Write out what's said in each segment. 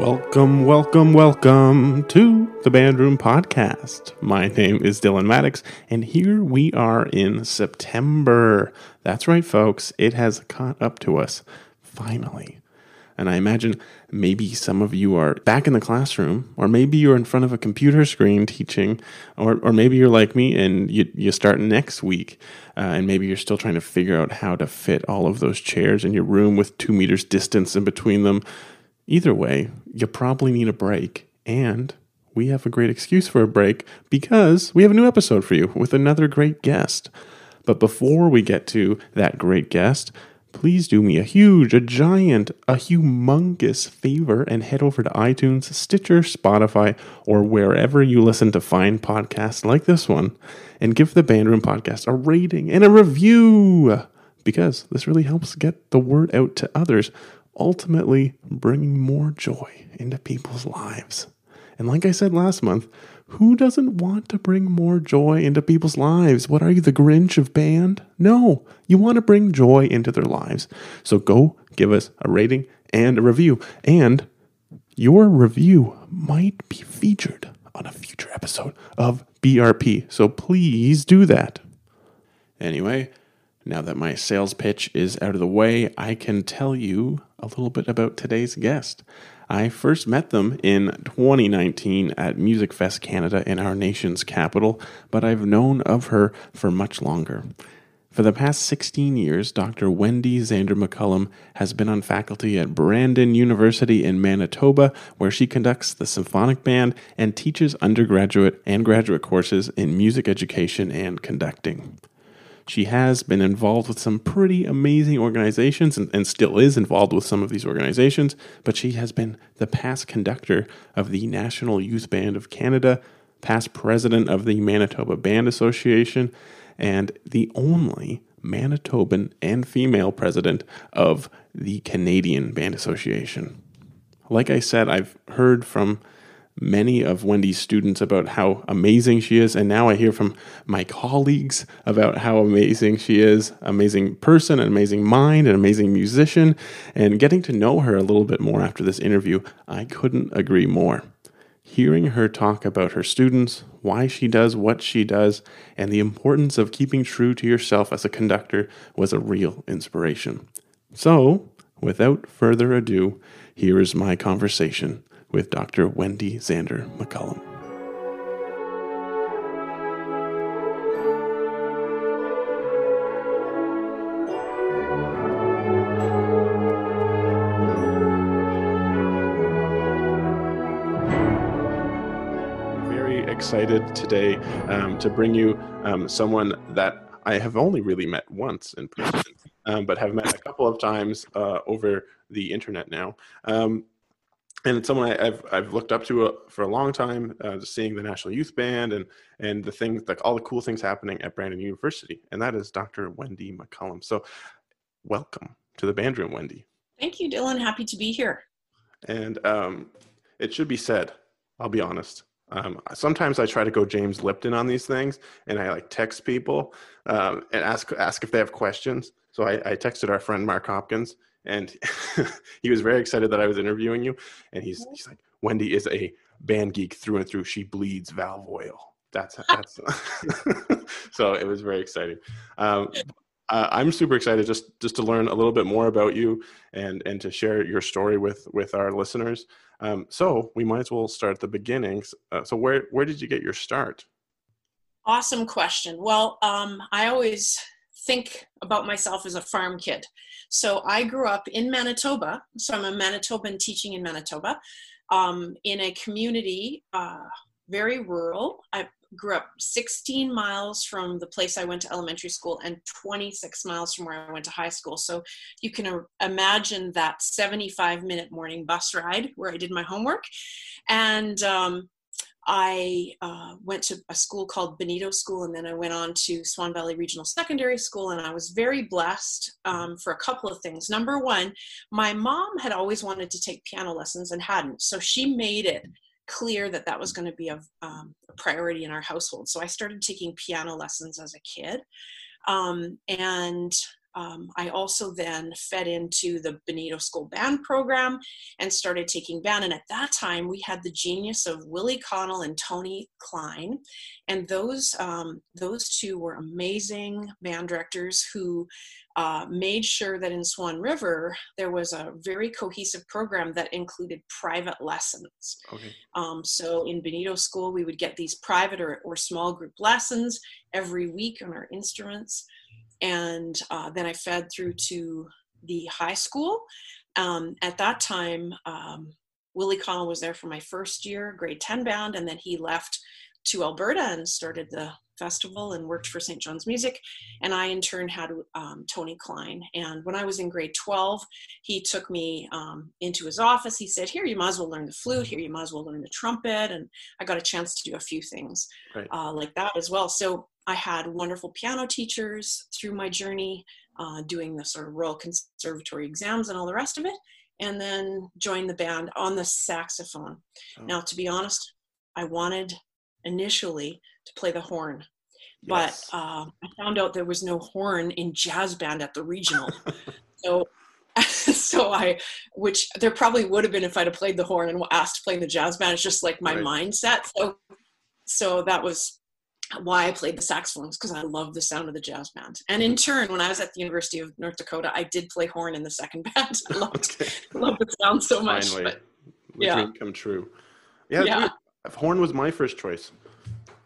Welcome, welcome, welcome to the Bandroom Podcast. My name is Dylan Maddox, and here we are in September. That's right, folks, it has caught up to us, finally. And I imagine maybe some of you are back in the classroom, or maybe you're in front of a computer screen teaching, or, or maybe you're like me and you, you start next week, uh, and maybe you're still trying to figure out how to fit all of those chairs in your room with two meters distance in between them. Either way, you probably need a break, and we have a great excuse for a break because we have a new episode for you with another great guest. But before we get to that great guest, please do me a huge, a giant, a humongous favor and head over to iTunes, Stitcher, Spotify, or wherever you listen to fine podcasts like this one and give the Bandroom podcast a rating and a review because this really helps get the word out to others, ultimately bringing more joy into people's lives. And like I said last month, who doesn't want to bring more joy into people's lives? What are you, the Grinch of band? No, you want to bring joy into their lives. So go give us a rating and a review. And your review might be featured on a future episode of BRP. So please do that. Anyway, now that my sales pitch is out of the way, I can tell you a little bit about today's guest. I first met them in 2019 at Music Fest Canada in our nation's capital, but I've known of her for much longer. For the past 16 years, Dr. Wendy Zander McCallum has been on faculty at Brandon University in Manitoba, where she conducts the symphonic band and teaches undergraduate and graduate courses in music education and conducting. She has been involved with some pretty amazing organizations and, and, still is involved with some of these organizations, but she has been the past conductor of the National Youth Band of Canada, past president of the Manitoba Band Association, and the only Manitoban and female president of the Canadian Band Association. Like I said, I've heard from many of Wendy's students about how amazing she is. And now I hear from my colleagues about how amazing she is amazing person, an amazing mind, an amazing musician. And getting to know her a little bit more after this interview, I couldn't agree more. Hearing her talk about her students, why she does what she does, and the importance of keeping true to yourself as a conductor was a real inspiration. So, without further ado, here is my conversation with Dr. Wendy Zander McCallum. Very excited today um, to bring you um, someone that I have only really met once in person, um, but have met a couple of times uh, over the internet now. And it's someone I, have I've looked up to uh, for a long time, uh, seeing the National Youth Band and and the things like all the cool things happening at Brandon University, and that is Dr. Wendy McCallum. So, welcome to the band room, Wendy. Thank you, Dylan. Happy to be here. And um, it should be said, I'll be honest. Um, sometimes I try to go James Lipton on these things, and I like text people um, and ask ask if they have questions. So I, I texted our friend Mark Hopkins, and he was very excited that I was interviewing you. And he's he's like, Wendy is a band geek through and through. She bleeds valve oil. That's that's. so it was very exciting. Um, uh, I'm super excited just just to learn a little bit more about you and and to share your story with with our listeners. Um, so we might as well start at the beginnings. Uh, so where where did you get your start? Awesome question. Well, um, I always think about myself as a farm kid. So I grew up in Manitoba. So I'm a Manitoban teaching in Manitoba um, in a community, uh, very rural. I grew up 16 miles from the place I went to elementary school and 26 miles from where I went to high school. So you can imagine that 75 minute morning bus ride where I did my homework. And um, I uh, went to a school called Benito School, and then I went on to Swan Valley Regional Secondary School, and I was very blessed um, for a couple of things. Number one, my mom had always wanted to take piano lessons and hadn't, so she made it clear that that was going to be a, um, a priority in our household. So I started taking piano lessons as a kid, um, and um, I also then fed into the Benito School Band program and started taking band. And at that time, we had the genius of Willie Connell and Tony Klein, and those um, those two were amazing band directors who uh, made sure that in Swan River there was a very cohesive program that included private lessons. Okay. Um, so in Benito School, we would get these private or, or small group lessons every week on our instruments and uh, then I fed through to the high school. Um, at that time, um, Willie Connell was there for my first year, grade 10 band, and then he left to Alberta and started the festival and worked for St. John's Music. And I, in turn, had um, Tony Klein. And when I was in grade 12, he took me um, into his office. He said, Here, you might as well learn the flute. Here, you might as well learn the trumpet. And I got a chance to do a few things right. uh, like that as well. So I had wonderful piano teachers through my journey, uh, doing the sort of Royal Conservatory exams and all the rest of it, and then joined the band on the saxophone. Oh. Now, to be honest, I wanted initially to play the horn, yes. but uh, I found out there was no horn in jazz band at the regional. so so I, which there probably would have been if I'd have played the horn and asked to play in the jazz band. It's just like my right. mindset. So, so that was why I played the saxophones because I love the sound of the jazz band. And in turn, when I was at the University of North Dakota, I did play horn in the second band. I loved, okay. loved the sound so much. Finally, but, yeah. dream come true. Yeah, yeah. horn was my first choice,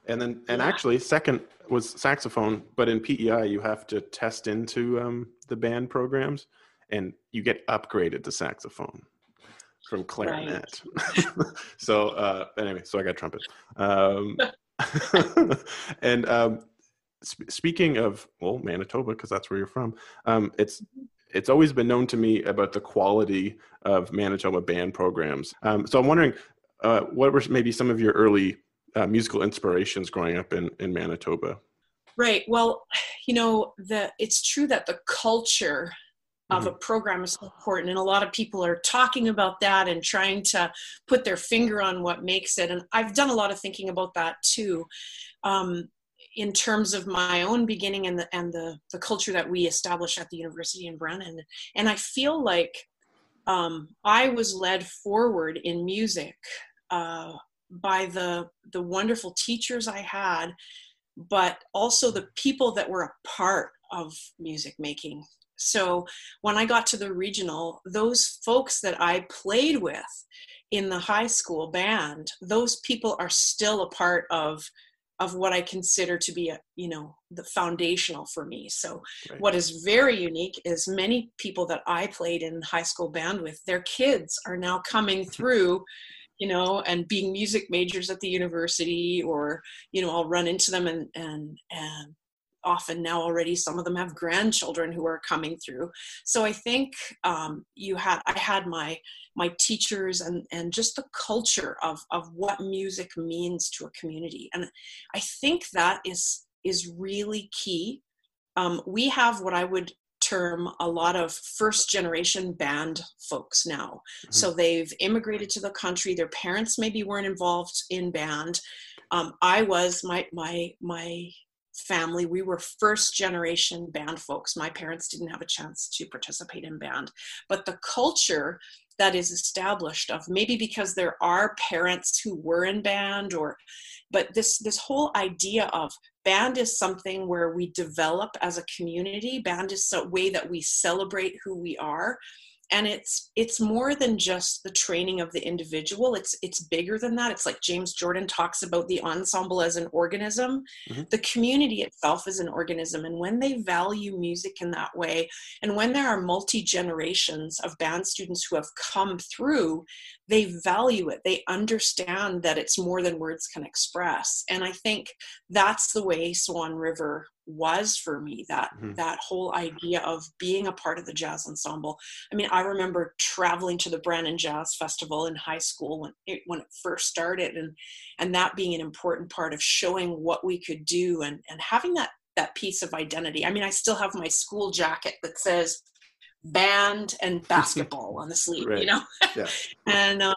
and then and yeah. actually second was saxophone. But in PEI, you have to test into um, the band programs, and you get upgraded to saxophone from clarinet. Right. so uh, anyway, so I got trumpet. Um, and um, sp- speaking of well, Manitoba, because that's where you're from, um, it's it's always been known to me about the quality of Manitoba band programs. Um, so I'm wondering, uh, what were maybe some of your early uh, musical inspirations growing up in in Manitoba? Right. Well, you know, the it's true that the culture of mm-hmm. a program is important and a lot of people are talking about that and trying to put their finger on what makes it and i've done a lot of thinking about that too um, in terms of my own beginning and the and the, the culture that we established at the university in Brandon and i feel like um, i was led forward in music uh, by the the wonderful teachers i had but also the people that were a part of music making so when I got to the regional, those folks that I played with in the high school band, those people are still a part of of what I consider to be a, you know the foundational for me. So right. what is very unique is many people that I played in high school band with, their kids are now coming through you know and being music majors at the university or you know I'll run into them and and and often now already some of them have grandchildren who are coming through. So i think um, you had i had my my teachers and and just the culture of of what music means to a community. And i think that is is really key. Um, we have what i would term a lot of first generation band folks now. Mm-hmm. so they've immigrated to the country. Their parents maybe weren't involved in band. Um, i was my my my family. We were first generation band folks. My parents didn't have a chance to participate in band. But the culture that is established of maybe because there are parents who were in band or but this this whole idea of band is something where we develop as a community. Band is a way that we celebrate who we are and it's it's more than just the training of the individual. It's it's bigger than that. It's like james jordan talks about the ensemble as an organism. Mm-hmm. the community itself is an organism. And when they value music in that way and when there are multi generations of band students who have come through they value it. They understand that it's more than words can express. And i think that's the way swan river was for me that mm-hmm. that whole idea of being a part of the jazz ensemble. I mean i remember traveling to the Brandon Jazz Festival in high school when it when it first started and and that being an important part of showing what we could do and and having that that piece of identity. I mean i still have my school jacket that says band and basketball on the sleeve right. you know yeah. and um,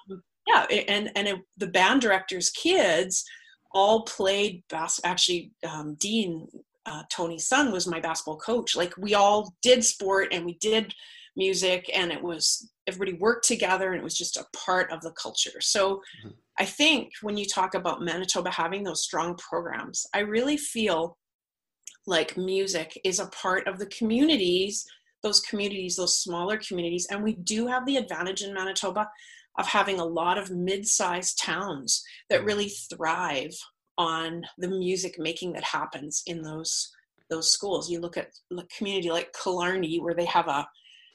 yeah and and it, the band director's kids all played bas- actually um, dean uh, Tony's son was my basketball coach. Like we all did sport and we did music, and it was everybody worked together, and it was just a part of the culture. So mm-hmm. I think when you talk about Manitoba having those strong programs, I really feel like music is a part of the communities, those communities, those smaller communities, and we do have the advantage in Manitoba of having a lot of mid-sized towns that really thrive on the music making that happens in those those schools. You look at a community like Killarney where they have a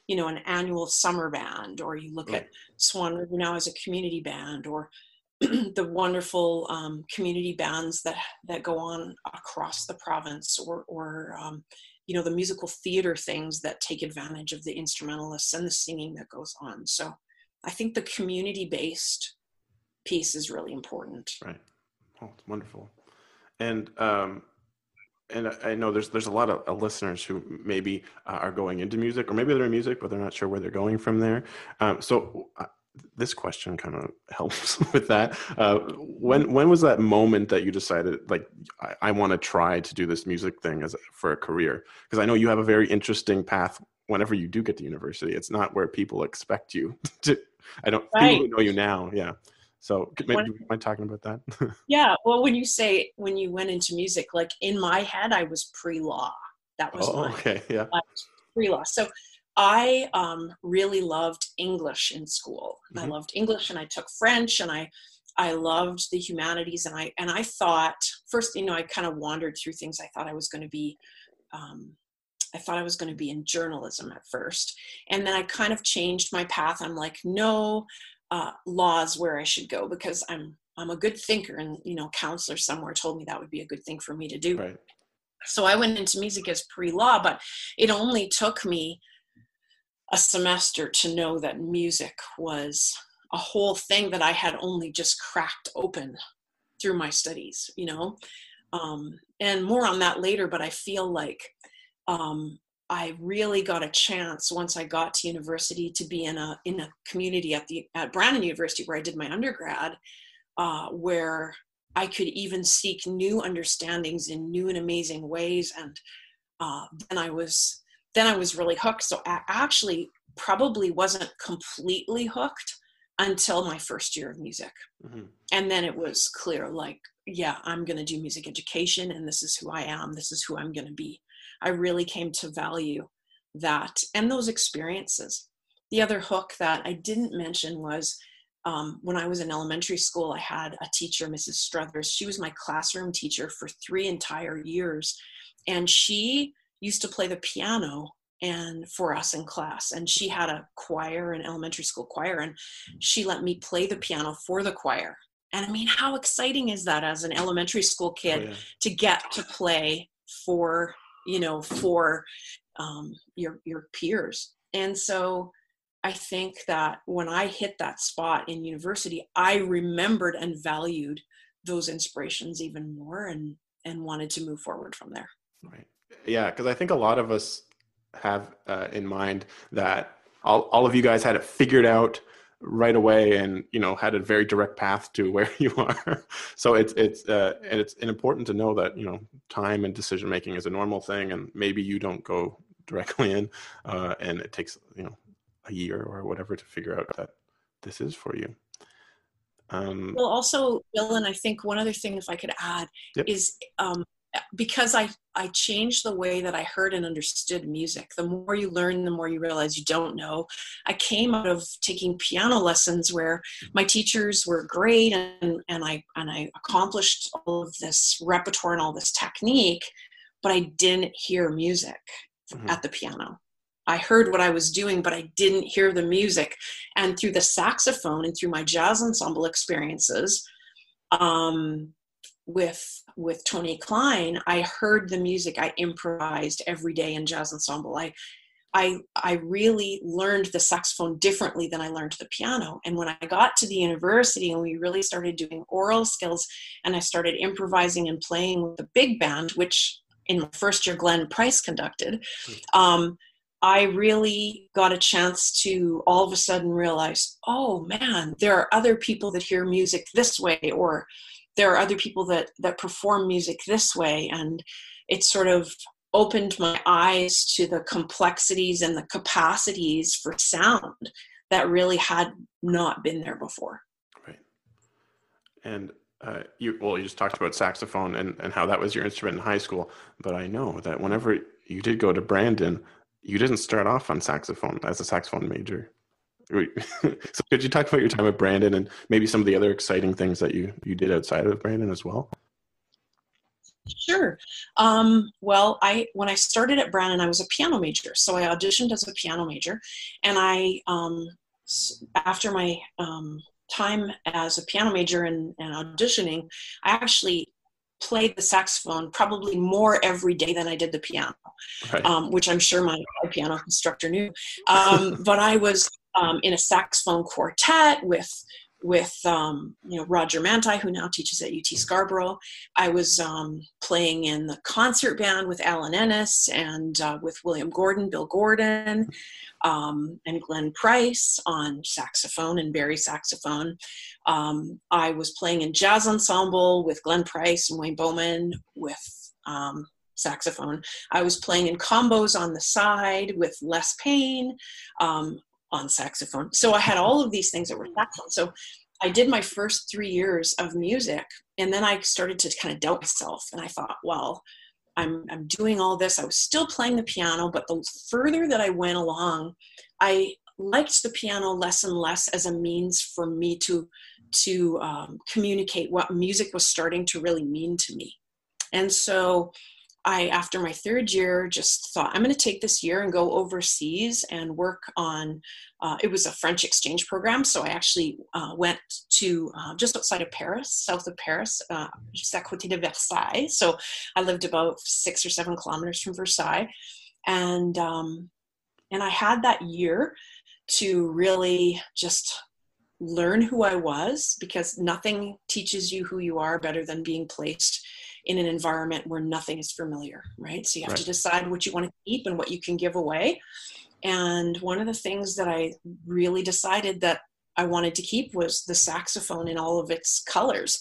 you know an annual summer band, or you look right. at Swan River now as a community band, or the wonderful um, community bands that that go on across the province, or or um, you know the musical theater things that take advantage of the instrumentalists and the singing that goes on. So I think the community based piece is really important. Right. Oh, it's wonderful. And um, and I know there's there's a lot of listeners who maybe uh, are going into music, or maybe they're in music, but they're not sure where they're going from there. Um, so uh, this question kind of helps with that. Uh, when when was that moment that you decided, like, I, I want to try to do this music thing as for a career? Because I know you have a very interesting path. Whenever you do get to university, it's not where people expect you to. I don't right. people who know you now, yeah. So maybe when, you mind talking about that? yeah. Well, when you say when you went into music, like in my head, I was pre-law. That was oh, okay. Yeah. pre-law. So I um, really loved English in school. Mm-hmm. I loved English, and I took French, and I I loved the humanities, and I and I thought first, you know, I kind of wandered through things. I thought I was going to be. Um, I thought I was going to be in journalism at first. And then I kind of changed my path. I'm like, no, uh, laws where I should go because I'm I'm a good thinker, and you know, counselor somewhere told me that would be a good thing for me to do. Right. So I went into music as pre-law, but it only took me a semester to know that music was a whole thing that I had only just cracked open through my studies, you know. Um, and more on that later, but I feel like um, I really got a chance once I got to university to be in a in a community at the at Brandon University where I did my undergrad, uh, where I could even seek new understandings in new and amazing ways, and uh, then I was then I was really hooked. So I actually probably wasn't completely hooked until my first year of music, mm-hmm. and then it was clear like yeah I'm going to do music education, and this is who I am. This is who I'm going to be. I really came to value that and those experiences. The other hook that I didn't mention was um, when I was in elementary school, I had a teacher, Mrs. Struthers. She was my classroom teacher for three entire years. And she used to play the piano and for us in class and she had a choir an elementary school choir and she let me play the piano for the choir. And i mean how exciting is that as an elementary school kid oh, yeah. to get to play for you know for um, your your peers. And so i think that when i hit that spot in university i remembered and valued those inspirations even more and and wanted to move forward from there. Right yeah because i think a lot of us have uh, in mind that all, all of you guys had it figured out right away and you know had a very direct path to where you are so it's it's uh, and it's important to know that you know time and decision making is a normal thing and maybe you don't go directly in uh, and it takes you know a year or whatever to figure out that this is for you um, well also bill and i think one other thing if i could add yep. is um, because I, I changed the way that I heard and understood music. The more you learn, the more you realize you don't know. I came out of taking piano lessons where my teachers were great and, and I and I accomplished all of this repertoire and all this technique, but I didn't hear music mm-hmm. at the piano. I heard what I was doing, but I didn't hear the music. And through the saxophone and through my jazz ensemble experiences, um, with with Tony Klein, I heard the music. I improvised every day in jazz ensemble. I I I really learned the saxophone differently than I learned the piano. And when I got to the university and we really started doing oral skills and I started improvising and playing with the big band, which in my first year Glenn Price conducted, hmm. um, I really got a chance to all of a sudden realize, oh man, there are other people that hear music this way, or there are other people that that perform music this way and it sort of opened my eyes to the complexities and the capacities for sound that really had not been there before. Right. And uh, you well you just talked about saxophone and, and how that was your instrument in high school but i know that whenever you did go to brandon you didn't start off on saxophone as a saxophone major so could you talk about your time at Brandon and maybe some of the other exciting things that you you did outside of Brandon as well? Sure. Um, well, I when I started at Brandon, I was a piano major, so I auditioned as a piano major, and I um, after my um, time as a piano major and, and auditioning, I actually played the saxophone probably more every day than I did the piano, right. um, which I'm sure my, my piano instructor knew. Um, but I was um, in a saxophone quartet with with um, you know Roger Mantie, who now teaches at UT Scarborough. I was um, playing in the concert band with Alan Ennis and uh, with William Gordon, Bill Gordon, um, and Glenn Price on saxophone and bari saxophone. Um, I was playing in jazz ensemble with Glenn Price and Wayne Bowman with um, saxophone. I was playing in combos on the side with Les Payne. Um, on saxophone. So I had all of these things that were saxophone. So I did my first three years of music, and then I started to kind of doubt myself. And I thought, well, I'm I'm doing all this. I was still playing the piano, but the further that I went along, I liked the piano less and less as a means for me to to um, communicate what music was starting to really mean to me. And so I, after my third year, just thought I'm going to take this year and go overseas and work on. Uh, it was a French exchange program, so I actually uh, went to uh, just outside of Paris, south of Paris, uh, just à côté de Versailles. So I lived about six or seven kilometers from Versailles, and um, and I had that year to really just learn who I was because nothing teaches you who you are better than being placed in an environment where nothing is familiar, right? So you have right. to decide what you want to keep and what you can give away. And one of the things that I really decided that I wanted to keep was the saxophone in all of its colors.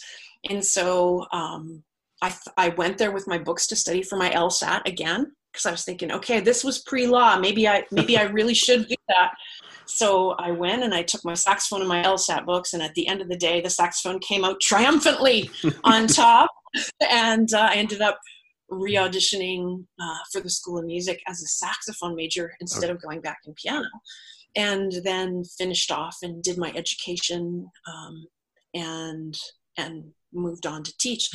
And so um, I, I went there with my books to study for my LSAT again because I was thinking, okay, this was pre-law. Maybe I maybe I really should do that. So I went and I took my saxophone and my LSAT books, and at the end of the day, the saxophone came out triumphantly on top. and uh, I ended up re-auditioning uh, for the School of Music as a saxophone major instead okay. of going back in piano, and then finished off and did my education um, and and moved on to teach.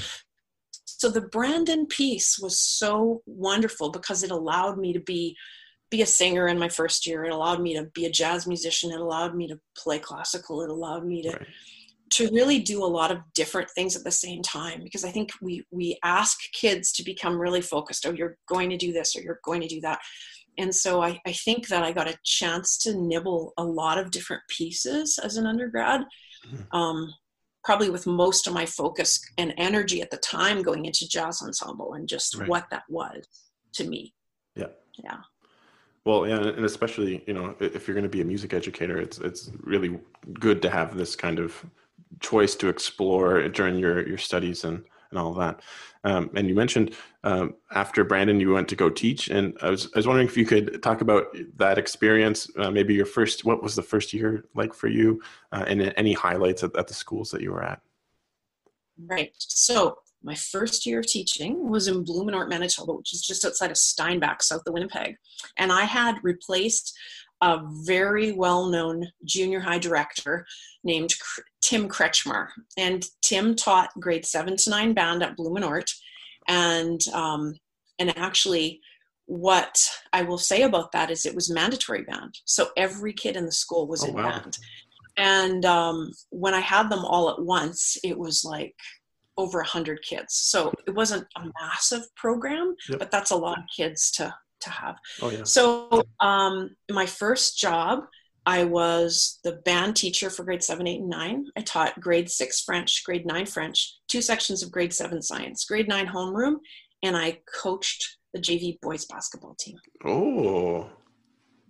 So the Brandon piece was so wonderful because it allowed me to be be a singer in my first year. It allowed me to be a jazz musician. It allowed me to play classical. It allowed me to right. to really do a lot of different things at the same time. Because I think we we ask kids to become really focused. Oh, you're going to do this or you're going to do that. And so I, I think that I got a chance to nibble a lot of different pieces as an undergrad. Mm-hmm. Um, probably with most of my focus and energy at the time going into jazz ensemble and just right. what that was to me. Yeah. Yeah. Well, yeah, and especially you know if you're going to be a music educator, it's it's really good to have this kind of choice to explore during your your studies and and all that. Um, and you mentioned um, after Brandon, you went to go teach, and I was I was wondering if you could talk about that experience. Uh, maybe your first, what was the first year like for you, uh, and any highlights at, at the schools that you were at? Right. So my first year of teaching was in Blumenort, Manitoba, which is just outside of Steinbach, south of Winnipeg. And I had replaced a very well known junior high director named Tim Kretschmar. And Tim taught grade seven to nine band at Blumenort. And, um, and actually, what I will say about that is it was mandatory band. So every kid in the school was oh, in wow. band. And um, when I had them all at once, it was like over 100 kids. So it wasn't a massive program, yep. but that's a lot of kids to, to have. Oh, yeah. So um, my first job, I was the band teacher for grade seven, eight, and nine. I taught grade six French, grade nine French, two sections of grade seven science, grade nine homeroom, and I coached the JV boys basketball team. Oh.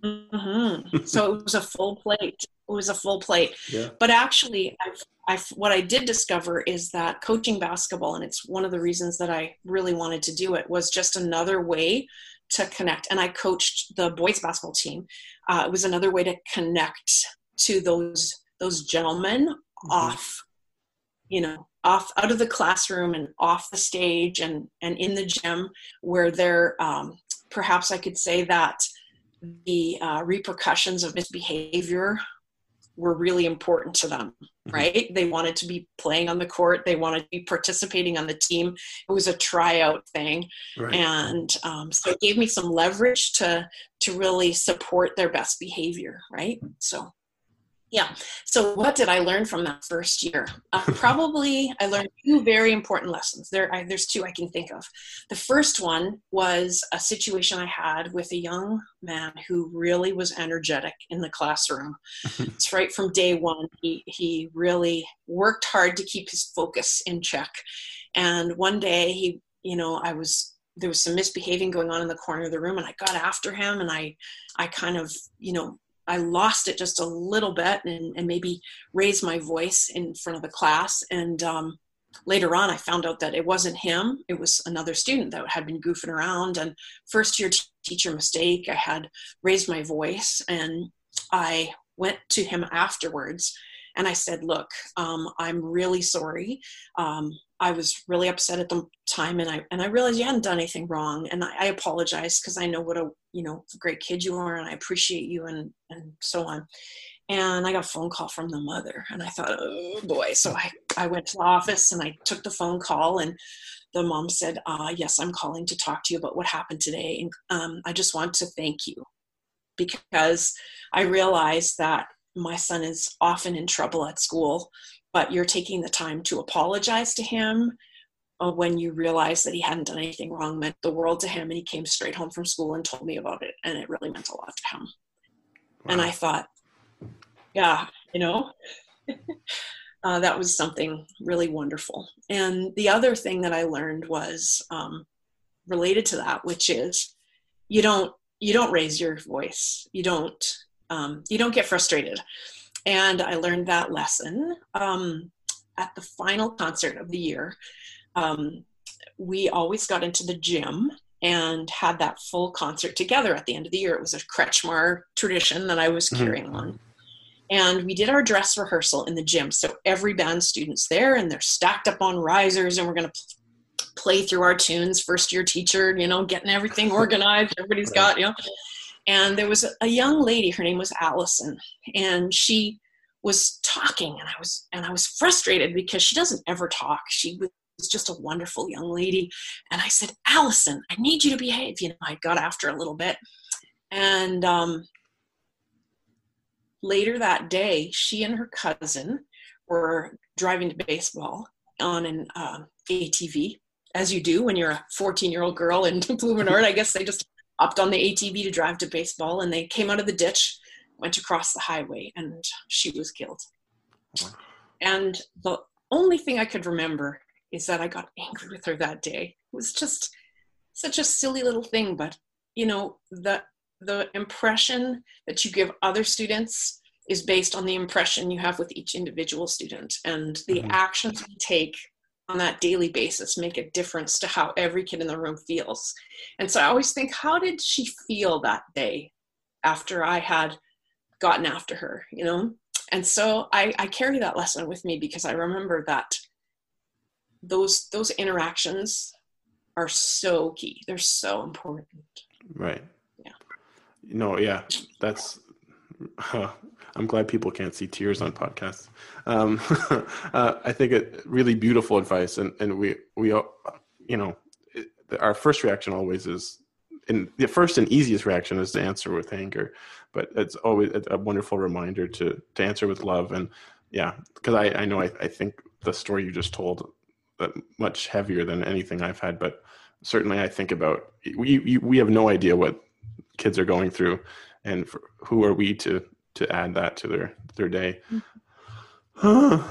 Mm-hmm. so it was a full plate. It was a full plate. Yeah. But actually, I've I, what I did discover is that coaching basketball, and it's one of the reasons that I really wanted to do it, was just another way to connect. And I coached the boys basketball team. Uh, it was another way to connect to those those gentlemen mm-hmm. off, you know, off out of the classroom and off the stage and and in the gym where they're um, perhaps I could say that the uh, repercussions of misbehavior were really important to them mm-hmm. right? They wanted to be playing on the court. They wanted to be participating on the team. It was a tryout thing. Right. and um, so it gave me some leverage to to really support their best behavior right? So yeah. So, what did I learn from that first year? Uh, probably, I learned two very important lessons. There, I, there's two I can think of. The first one was a situation I had with a young man who really was energetic in the classroom. it's right from day one. He he really worked hard to keep his focus in check. And one day, he, you know, I was there was some misbehaving going on in the corner of the room, and I got after him, and I, I kind of, you know, I lost it just a little bit and, and maybe raised my voice in front of the class. And um, later on, I found out that it wasn't him, it was another student that had been goofing around. And first year t- teacher mistake, I had raised my voice and I went to him afterwards and I said, Look, um, I'm really sorry. Um, I was really upset at the time, and I and I realized you hadn't done anything wrong, and I, I apologized because I know what a you know great kid you are, and I appreciate you, and and so on. And I got a phone call from the mother, and I thought, oh boy. So I I went to the office and I took the phone call, and the mom said, uh, "Yes, I'm calling to talk to you about what happened today, and um, I just want to thank you because I realized that my son is often in trouble at school, but you're taking the time to apologize to him uh, when you realize that he hadn't done anything wrong meant the world to him and he came straight home from school and told me about it and it really meant a lot to him wow. and i thought yeah you know uh, that was something really wonderful and the other thing that i learned was um, related to that which is you don't you don't raise your voice you don't um, you don't get frustrated. And I learned that lesson um, at the final concert of the year. Um, we always got into the gym and had that full concert together at the end of the year. It was a Kretschmar tradition that I was mm-hmm. carrying mm-hmm. on. And we did our dress rehearsal in the gym. So every band student's there and they're stacked up on risers and we're going to play through our tunes. First year teacher, you know, getting everything organized. Everybody's got, you know and there was a young lady her name was allison and she was talking and i was and i was frustrated because she doesn't ever talk. She was just a wonderful young lady. And i said allison i need you to behave. You know i got after a little bit. And um, later that day she and her cousin were driving to baseball on an uh, atv as you do when you're a 14 year old girl in Blumenort. I guess they just hopped on the ATV to drive to baseball, and they came out of the ditch, went across the highway, and she was killed. And the only thing I could remember is that I got angry with her that day. It was just such a silly little thing, but you know, the the impression that you give other students is based on the impression you have with each individual student and the mm-hmm. actions we take on that daily basis make a difference to how every kid in the room feels. And so I always think, how did she feel that day after I had gotten after her, you know? And so I, I carry that lesson with me because I remember that those those interactions are so key. They're so important. Right. Yeah. No, yeah. That's uh, I'm glad people can't see tears on podcasts. Um, uh, I think it really beautiful advice, and and we we you know our first reaction always is, and the first and easiest reaction is to answer with anger, but it's always a wonderful reminder to to answer with love, and yeah, because I I know I, I think the story you just told uh, much heavier than anything I've had, but certainly I think about we we have no idea what kids are going through and who are we to to add that to their their day.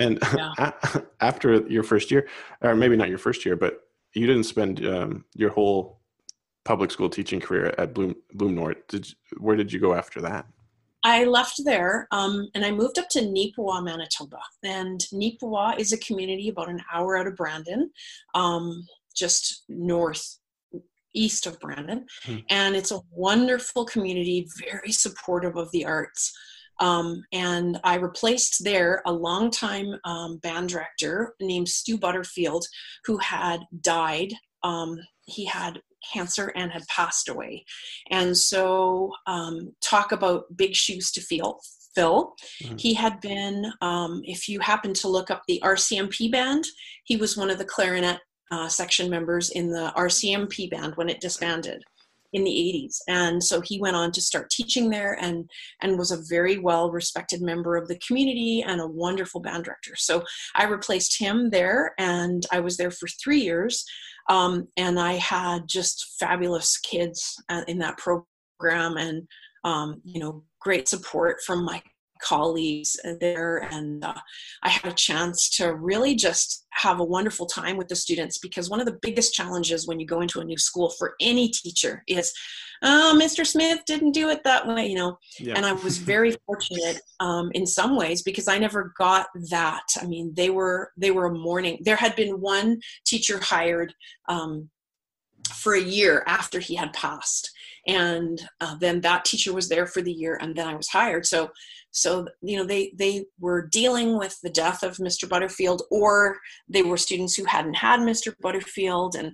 And yeah. after your first year, or maybe not your first year, but you didn't spend um, your whole public school teaching career at Bloom Blumenort. Did where did you go after that? I left there um, and I moved up to Neepawa, Manitoba. And Neepawa is a community about an hour out of Brandon, um, just north east of Brandon. Hmm. And it's a wonderful community, very supportive of the arts. Um, and I replaced there a longtime um, band director named Stu Butterfield, who had died. Um, he had cancer and had passed away. And so, um, talk about big shoes to fill. Phil. Mm-hmm. He had been, um, if you happen to look up the RCMP band, he was one of the clarinet uh, section members in the RCMP band when it disbanded in the 80s and so he went on to start teaching there and and was a very well respected member of the community and a wonderful band director. So i replaced him there and i was there for three years um, and i had just fabulous kids uh, in that program and um, you know great support from my colleagues there and uh, i had a chance to really just have a wonderful time with the students because one of the biggest challenges when you go into a new school for any teacher is oh mr smith didn't do it that way you know yeah. and i was very fortunate um, in some ways because i never got that i mean they were they were a morning there had been one teacher hired um, for a year after he had passed and uh, then that teacher was there for the year and then i was hired. So so you know they they were dealing with the death of mr butterfield or they were students who hadn't had mr butterfield. And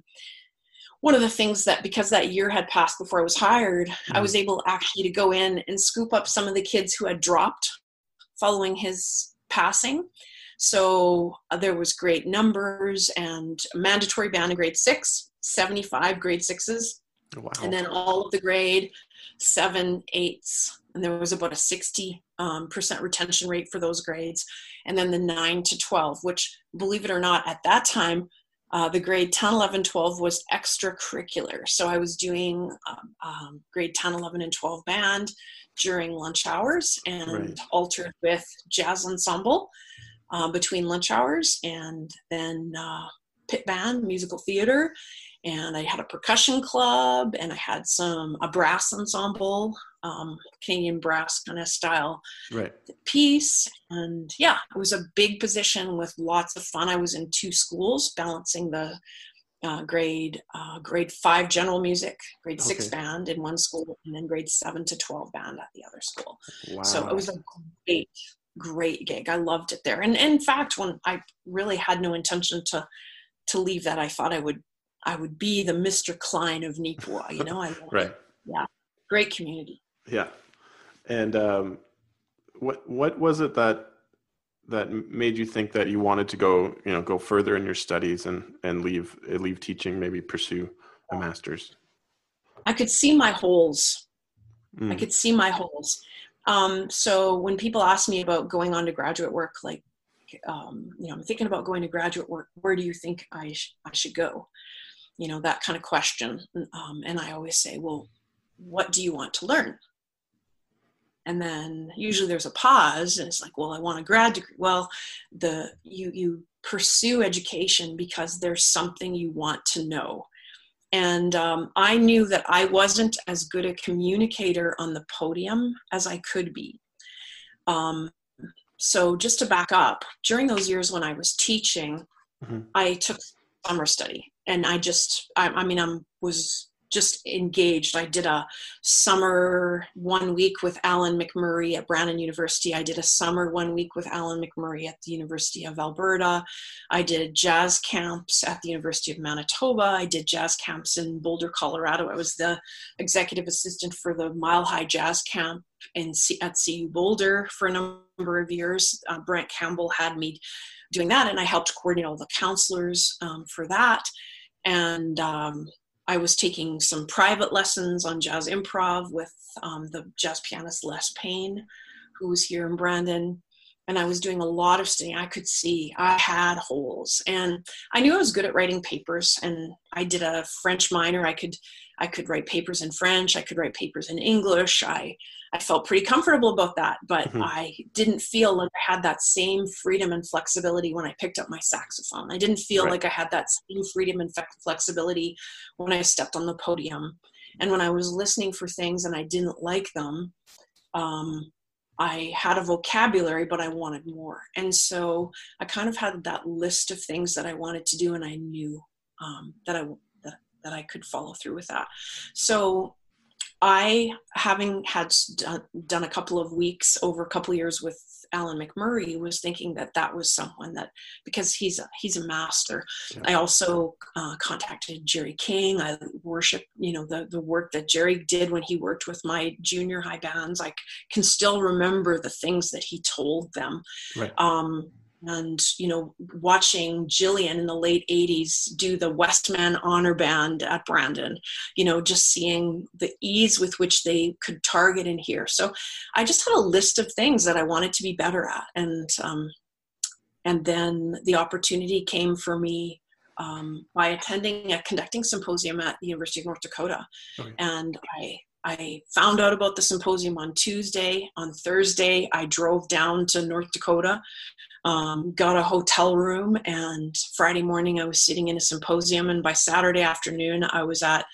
one of the things that because that year had passed before i was hired mm-hmm. i was able actually to go in and scoop up some of the kids who had dropped following his passing. So uh, there was great numbers and mandatory band in grade six 75 grade sixes wow. and then all of the grade seven eights and there was about a 60 um, percent retention rate for those grades and then the 9 to 12 which believe it or not at that time uh, the grade 10 11 12 was extracurricular so i was doing um, um, grade 10 11 and 12 band during lunch hours and right. altered with jazz ensemble uh, between lunch hours and then uh, pit band musical theater and I had a percussion club and I had some a brass ensemble, um, Canadian brass kind of style right. piece. And yeah, it was a big position with lots of fun. I was in two schools, balancing the uh, grade uh, grade five general music, grade okay. six band in one school, and then grade seven to twelve band at the other school. Wow. So it was a great great gig. I loved it there. And in fact, when I really had no intention to to leave that, I thought I would I would be the Mr. Klein of Neepawa, you know? I, right. Yeah. Great community. Yeah. And um, what what was it that that made you think that you wanted to go, you know, go further in your studies and and leave leave teaching, maybe pursue a master's? I could see my holes. Mm. I could see my holes. Um, so when people ask me about going on to graduate work, like, um, you know, I'm thinking about going to graduate work. Where do you think I sh- I should go? You know that kind of question. Um, and i always say well what do you want to learn? And then usually there's a pause and it's like well i want a grad degree. Well the you you pursue education because there's something you want to know. And um, i knew that i wasn't as good a communicator on the podium as i could be. Um, so just to back up during those years when i was teaching mm-hmm. i took summer study and I just, I, I mean, I'm was just engaged. I did a summer one week with Allan McMurray at Brandon University. I did a summer one week with Allan McMurray at the University of Alberta. I did jazz camps at the University of Manitoba. I did jazz camps in Boulder, Colorado. I was the executive assistant for the Mile High Jazz Camp in C- at CU Boulder for a number of years. Uh, Brent Campbell had me doing that, and I helped coordinate all the counselors um, for that and um, I was taking some private lessons on jazz improv with um, the jazz pianist Les Payne, who was here in Brandon. And I was doing a lot of studying. I could see I had holes, and I knew I was good at writing papers. And I did a French minor. I could I could write papers in French. I could write papers in English. I I felt pretty comfortable about that, but mm-hmm. I didn't feel like I had that same freedom and flexibility when I picked up my saxophone. I didn't feel right. like I had that same freedom and flexibility when I stepped on the podium. And when I was listening for things and I didn't like them, um, I had a vocabulary, but I wanted more. And so I kind of had that list of things that I wanted to do, and I knew um, that I that, I could follow through with that. So I, having had done, a couple of weeks over a couple of years with Allan McMurray, was thinking that that was someone that because he's a, he's a master. Yeah. I also uh, contacted Jerry King. I worship you know the the work that Jerry did when he worked with my junior high bands. I can still remember the things that he told them. Right. Um, and you know watching Jillian in the late 80s do the Westman honor band at Brandon you know just seeing the ease with which they could target and hear so I just had a list of things that I wanted to be better at and um, and then the opportunity came for me um, by attending a conducting symposium at the University of North Dakota okay. and I I found out about the symposium on Tuesday. On Thursday, I drove down to North Dakota um, got a hotel room and friday morning i was sitting in a symposium. And by saturday afternoon i was at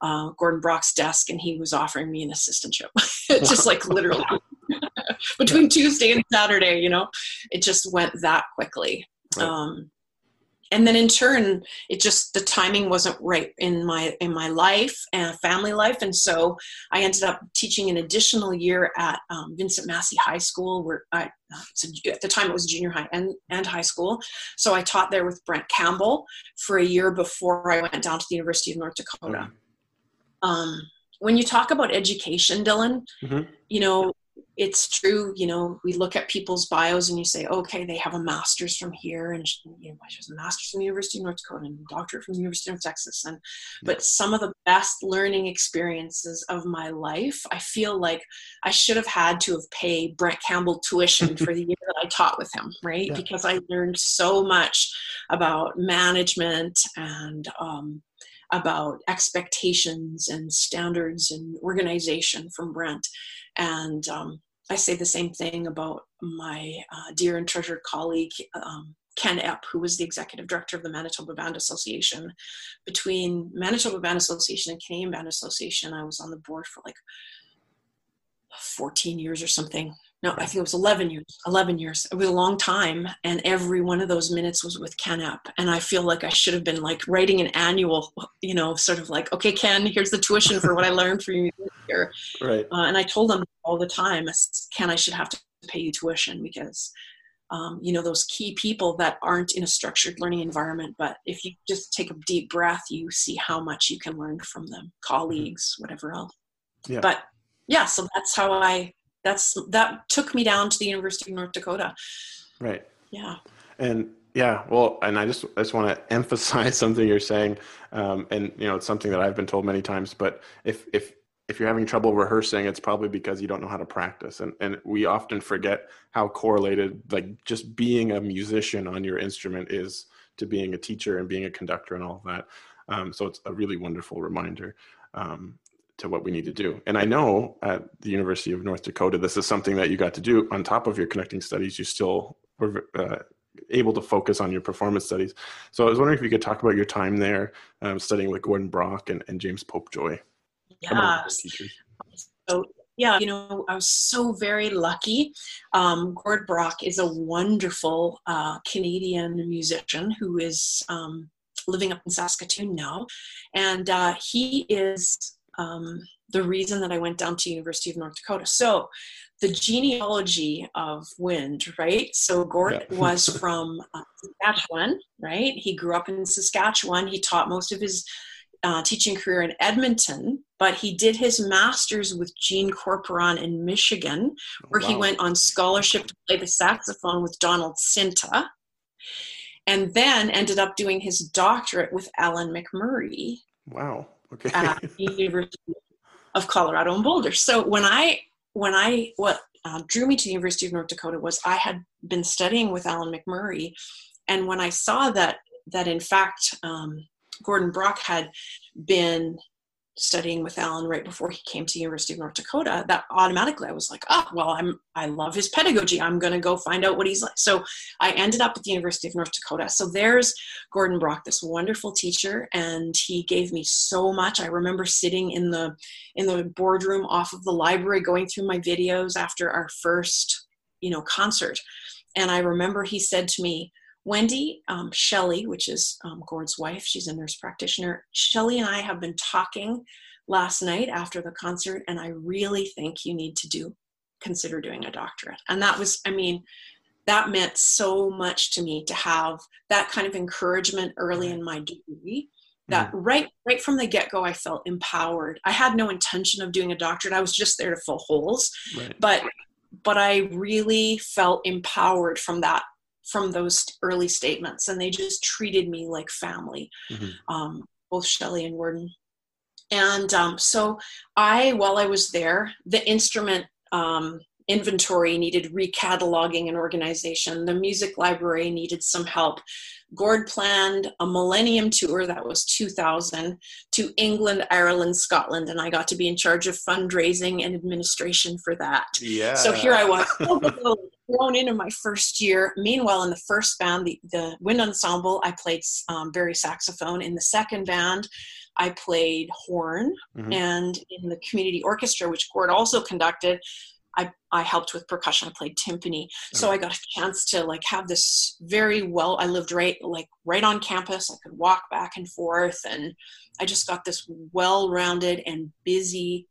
uh, gordon brock's desk and he was offering me an assistantship. Just like literally. Between tuesday and saturday you know? It just went that quickly. Right. um, and then in turn it just the timing wasn't right in my in my life and family life and so i ended up teaching an additional year at um, vincent massey high school where i uh, at the time it was junior high and, and high school so i taught there with brent campbell for a year before i went down to the university of north dakota mm-hmm. um, when you talk about education dylan mm-hmm. you know it's true, you know, we look at people's bios and you say, okay, they have a master's from here, and you know, she has a master's from the University of North Dakota and a doctorate from the University of Texas. And but some of the best learning experiences of my life, I feel like I should have had to have paid Brent Campbell tuition for the year that I taught with him, right? Yeah. Because I learned so much about management and um, about expectations and standards and organization from Brent. And um, I say the same thing about my uh, dear and treasured colleague, um, Ken Epp, who was the executive director of the Manitoba Band Association. Between Manitoba Band Association and Canadian Band Association, I was on the board for like 14 years or something no, I think it was 11 years, 11 years. It was a long time. And every one of those minutes was with Ken Epp. And I feel like I should have been like writing an annual, you know, sort of like, okay, Ken, here's the tuition for what I learned from you here. Right. Uh, and I told them all the time, Ken, I should have to pay you tuition because, um, you know, those key people that aren't in a structured learning environment. But if you just take a deep breath, you see how much you can learn from them, colleagues, whatever else. Yeah. But yeah, so that's how I that's that took me down to the University of North Dakota. Right. Yeah. And yeah, well, and I just I just want to emphasize something you're saying, um, and you know it's something that I've been told many times. But if if if you're having trouble rehearsing, it's probably because you don't know how to practice, and and we often forget how correlated like just being a musician on your instrument is to being a teacher and being a conductor and all of that. Um, so it's a really wonderful reminder. Um, to what we need to do. And I know at the University of North Dakota, this is something that you got to do on top of your connecting studies. You still were uh, able to focus on your performance studies. So I was wondering if you could talk about your time there um, studying with Gordon Brock and, and James Popejoy. Yeah. So yeah, you know, I was so very lucky. Um, Gord Brock is a wonderful uh, Canadian musician who is um, living up in Saskatoon now, and uh, he is um, the reason that I went down to University of North Dakota. So the genealogy of wind, right? So Gord yeah. was from uh, Saskatchewan, right? He grew up in Saskatchewan. He taught most of his uh, teaching career in Edmonton, but he did his master's with Gene Corporon in Michigan, where wow. he went on scholarship to play the saxophone with Donald Sinta, and then ended up doing his doctorate with Allan McMurray. Wow okay. at the University of Colorado in Boulder. So when I when I what uh, drew me to the University of North Dakota was I had been studying with Allan McMurray, and when I saw that that in fact um, Gordon Brock had been studying with Allan right before he came to University of North Dakota, that automatically I was like, oh, well, I'm I love his pedagogy. I'm gonna go find out what he's like. So I ended up at the University of North Dakota. So there's Gordon Brock, this wonderful teacher, and he gave me so much. I remember sitting in the in the boardroom off of the library going through my videos after our first, you know, concert. And I remember he said to me, Wendy, um, Shelly, which is um, Gord's wife, she's a nurse practitioner. Shelly and I have been talking last night after the concert, and I really think you need to do consider doing a doctorate. And that was, I mean, that meant so much to me to have that kind of encouragement early in my degree that mm-hmm. right right from the get-go i felt empowered i had no intention of doing a doctorate i was just there to fill holes right. but but i really felt empowered from that from those early statements and they just treated me like family mm-hmm. um, both Shelley and Gordon and um, so I while I was there the instrument um, inventory needed recataloging and organization the music library needed some help Gord planned a millennium tour that was 2000 to England, Ireland, Scotland, and I got to be in charge of fundraising and administration for that. Yeah. So here I was, thrown into my first year. Meanwhile, in the first band, the, the wind ensemble, I played um, bari saxophone. In the second band, I played horn, mm-hmm. and in the community orchestra, which Gord also conducted, I, I helped with percussion. I played timpani. So I got a chance to like have this very well, I lived right, like right on campus. I could walk back and forth and I just got this well-rounded and busy,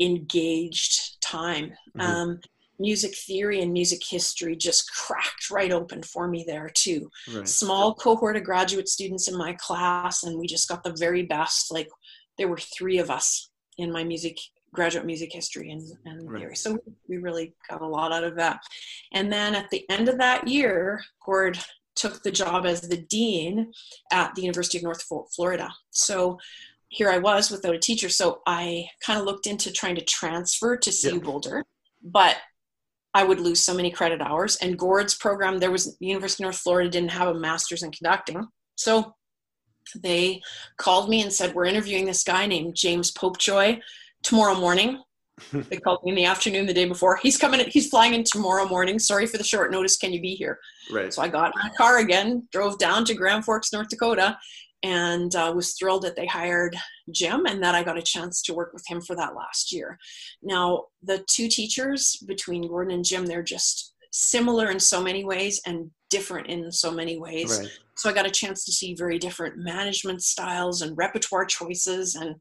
engaged time. Mm-hmm. Um, music theory and music history just cracked right open for me there too. Right. Small cohort of graduate students in my class and we just got the very best. Like there were three of us in my music graduate music history and, and right. theory. So we really got a lot out of that. And then at the end of that year, Gord took the job as the dean at the University of North Florida. So here I was without a teacher. So I kind of looked into trying to transfer to CU yep. Boulder, but I would lose so many credit hours. And Gord's program, there was the University of North Florida didn't have a master's in conducting. So they called me and said, We're interviewing this guy named James Popejoy tomorrow morning. they called me in the afternoon the day before. He's coming. In, he's flying in tomorrow morning. Sorry for the short notice. Can you be here? Right. So I got in my car again, drove down to Grand Forks, North Dakota, and uh, was thrilled that they hired Jim and that I got a chance to work with him for that last year. Now, the two teachers between Gordon and Jim, they're just similar in so many ways and different in so many ways. Right. So I got a chance to see very different management styles and repertoire choices and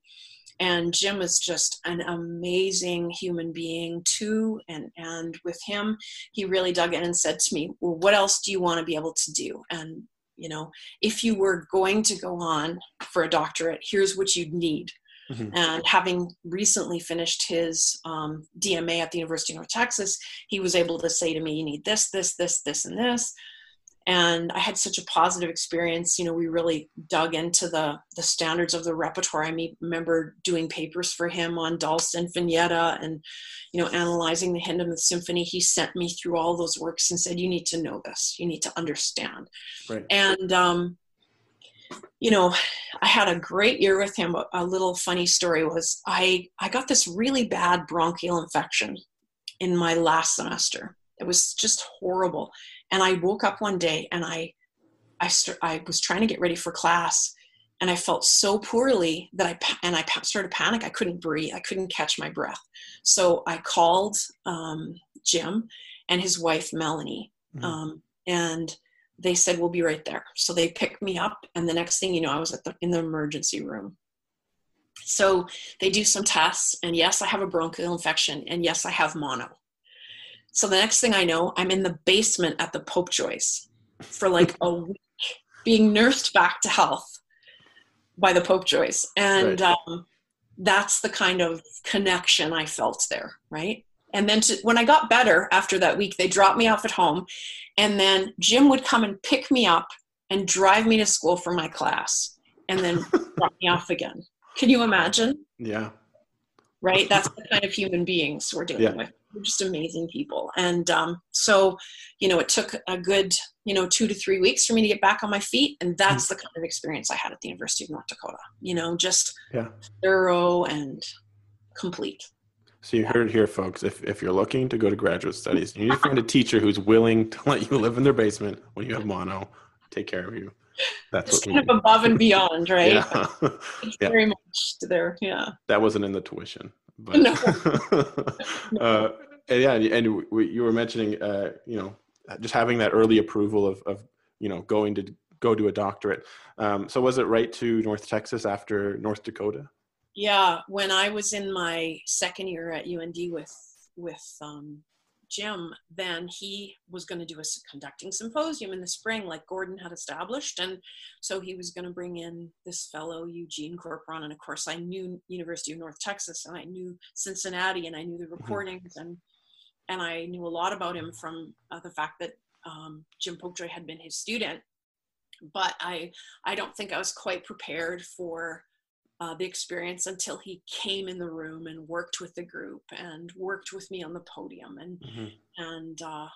and Jim is just an amazing human being too. And and with him, he really dug in and said to me, "Well, what else do you want to be able to do?" And you know, if you were going to go on for a doctorate, here's what you'd need. Mm-hmm. And having recently finished his um, DMA at the University of North Texas, he was able to say to me, "You need this, this, this, this, and this." And i had such a positive experience you know we really dug into the the standards of the repertoire. I mean, remember doing papers for him on Dahl sinfonietta and you know analyzing the hindemith symphony. He sent me through all those works and said you need to know this. You need to understand. Right. and um, you know i had a great year with him. A little funny story was i i got this really bad bronchial infection in my last semester. It was just horrible and I woke up one day and I, I, st- I was trying to get ready for class and I felt so poorly that I and I started to panic. I couldn't breathe. I couldn't catch my breath. So I called um, Jim and his wife Melanie, mm-hmm. um, and they said we'll be right there. So they picked me up, and the next thing you know, I was at the in the emergency room. So they do some tests, and yes, I have a bronchial infection, and yes, I have mono. So the next thing I know, I'm in the basement at the Popejoys for like a week, being nursed back to health by the Popejoys. And right. um, that's the kind of connection I felt there, right? And then to, when I got better after that week, they dropped me off at home. And then Jim would come and pick me up and drive me to school for my class and then drop me off again. Can you imagine? Yeah. Right? That's the kind of human beings we're dealing Yeah. with. We're just amazing people. And um, so, you know, it took a good, you know, two to three weeks for me to get back on my feet. And that's the kind of experience I had at the University of North Dakota, you know, just Yeah. thorough and complete. So you heard it here, folks. If if you're looking to go to graduate studies, you need to find a teacher who's willing to let you live in their basement when you have mono, take care of you. That's Just kind of above and beyond, right? Yeah. It's Yeah. very much there. Yeah. that wasn't in the tuition. But No. uh, and yeah, and we, you were mentioning, uh, you know, just having that early approval of, of you know, going to go to a doctorate. Um, so was it right to North Texas after North Dakota? Yeah, when I was in my second year at UND with with um, Jim, then he was going to do a conducting symposium in the spring, like Gordon had established, and so he was going to bring in this fellow Eugene Corporon, and of course I knew University of North Texas, and I knew Cincinnati, and I knew the recordings, and and I knew a lot about him from uh, the fact that um, Jim Popejoy had been his student, but I I don't think I was quite prepared for uh, the experience until he came in the room and worked with the group and worked with me on the podium and Mhm. and uh,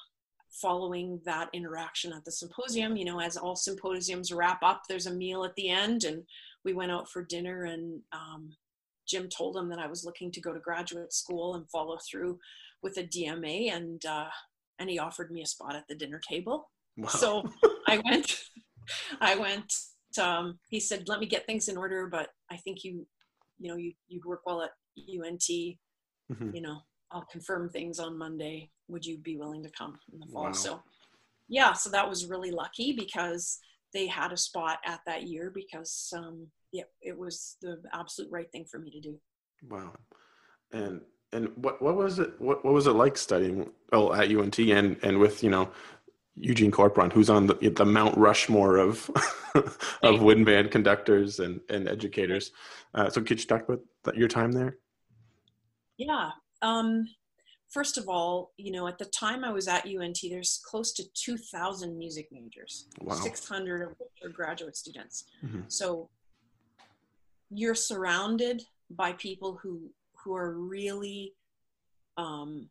following that interaction at the symposium you know as all symposiums wrap up there's a meal at the end and we went out for dinner and um, jim told him that i was looking to go to graduate school and follow through with a dma and uh, and he offered me a spot at the dinner table Wow. so I went, I went, um, he said, let me get things in order, but I think you, you know, you, you work well at UNT, Mhm. you know, I'll confirm things on Monday. Would you be willing to come in the fall? Wow. So yeah, so that was really lucky because they had a spot at that year because, um, yeah, it was the absolute right thing for me to do. Wow. And and what what was it what, what was it like studying oh at UNT and and with you know Eugene Corporon who's on the the Mount Rushmore of of wind band conductors and and educators. Uh, so could you talk about that, your time there? Yeah. Um, first of all, you know, at the time I was at UNT, there's close to 2,000 music majors, Wow. 600 of which are graduate students. Mhm. So you're surrounded by people who who are really um,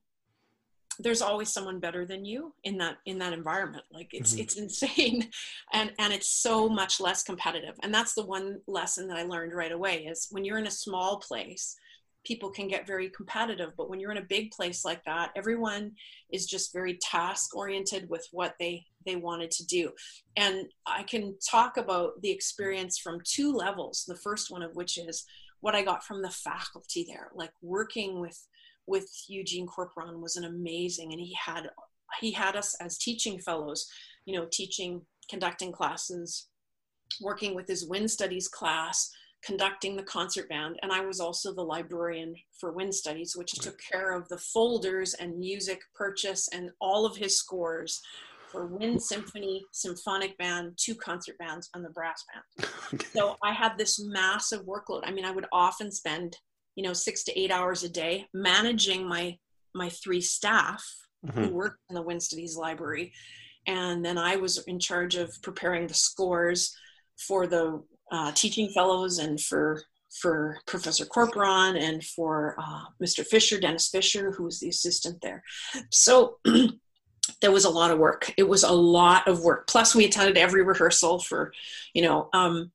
there's always someone better than you in that in that environment. Like it's Mhm. it's insane. And and it's so much less competitive. And that's the one lesson that i learned right away is when you're in a small place people can get very competitive. But when you're in a big place like that everyone is just very task oriented with what they they wanted to do. And i can talk about the experience from two levels. The first one of which is what i got from the faculty there like working with with Eugene Corporon was an amazing, and he had he had us as teaching fellows, you know, teaching, conducting classes, working with his wind studies class, conducting the concert band, and I was also the librarian for wind studies, which took care of the folders and music purchase and all of his scores for wind symphony, symphonic band, two concert bands, and the brass band. So i had this massive workload. I mean i would often spend you know six to eight hours a day managing my my three staff who Mhm. worked in the wind studies library. And then i was in charge of preparing the scores for the uh, teaching fellows and for for professor corporon and for uh, mr fisher dennis fisher who was the assistant there. So there was a lot of work. It was a lot of work. Plus we attended every rehearsal for you know um,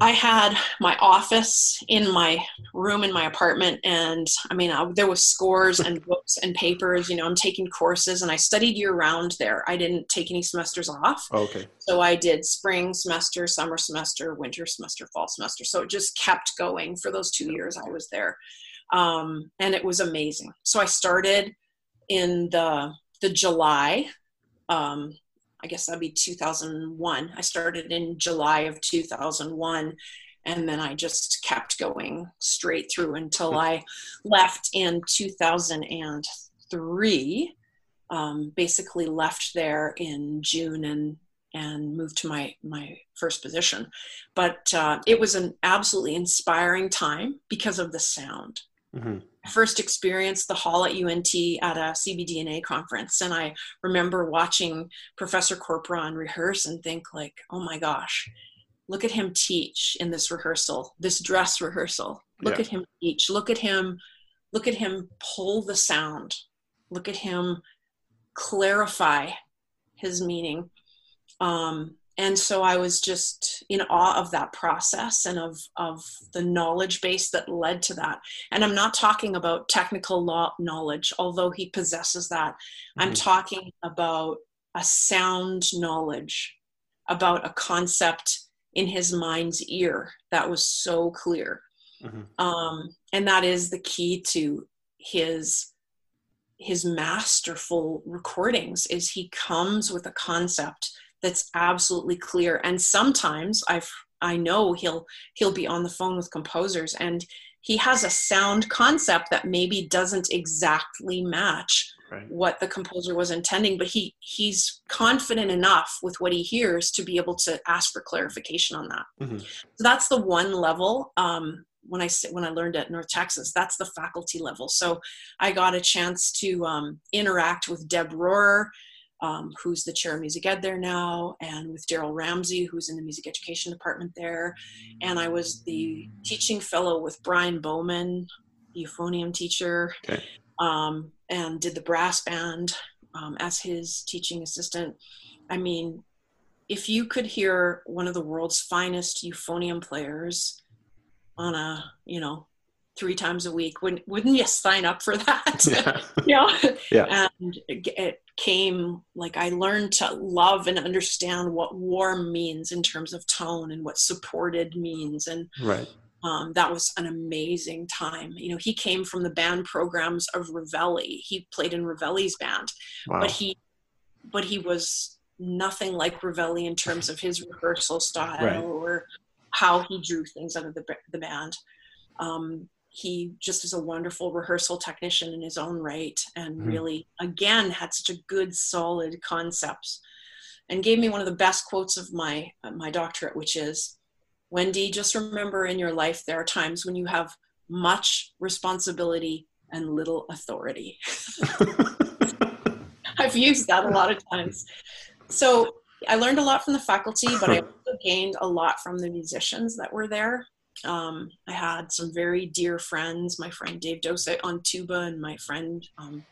i had my office in my room in my apartment and i mean I, there was scores and books and papers you know i'm taking courses and i studied year round there i didn't take any semesters off okay. so I did spring semester, summer semester, winter semester, fall semester. So it just kept going for those two years I was there. Um, and it was amazing. So I started in the the July, um, I guess that'd be 2001. I started in July of 2001. And then I just kept going straight through until I left in 2003 um, basically left there in June and and moved to my my first position. But uh, it was an absolutely inspiring time because of the sound. Mhm. First experienced the hall at UNT at a CBDNA conference, and I remember watching Professor Corporon rehearse and think like, "Oh my gosh." look at him teach in this rehearsal, this dress rehearsal. Look Yeah. at him teach. Look at him, look at him pull the sound. Look at him clarify his meaning. Um, and so I was just in awe of that process and of of the knowledge base that led to that. And I'm not talking about technical law knowledge, although he possesses that. I'm Mhm. talking about a sound knowledge about a concept in his mind's ear that was so clear. Mhm. Um, and that is the key to his his masterful recordings is he comes with a concept that's absolutely clear and sometimes i've i know he'll he'll be on the phone with composers and he has a sound concept that maybe doesn't exactly match Right. what the composer was intending but he he's confident enough with what he hears to be able to ask for clarification on that Mhm. so that's the one level um, when i when i learned at north texas that's the faculty level so i got a chance to um, interact with deb Rohwer um, who's the chair of music ed there now and with Darhyl ramsey who's in the music education department there and i was the teaching fellow with brian bowman euphonium teacher Okay. um, and did the brass band um, as his teaching assistant. I mean, if you could hear one of the world's finest euphonium players on a, you know, three times a week, wouldn't wouldn't you sign up for that? Yeah. you know? Yeah. And it came like I learned to love and understand what warm means in terms of tone and what supported means and Right. um, that was an amazing time. You know, he came from the band programs of Revelli. He played in Revelli's band, Wow. but he, but he was nothing like Revelli in terms of his rehearsal style Right. or how he drew things out of the the band. Um, he just is a wonderful rehearsal technician in his own right, and Mhm. really, again, had such a good, solid concepts, and gave me one of the best quotes of my my doctorate, which is Wendy, just remember in your life there are times when you have much responsibility and little authority. I've used that a lot of times. So I learned a lot from the faculty, but I also gained a lot from the musicians that were there. Um, I had some very dear friends, my friend Dave Dosset on tuba and my friend um,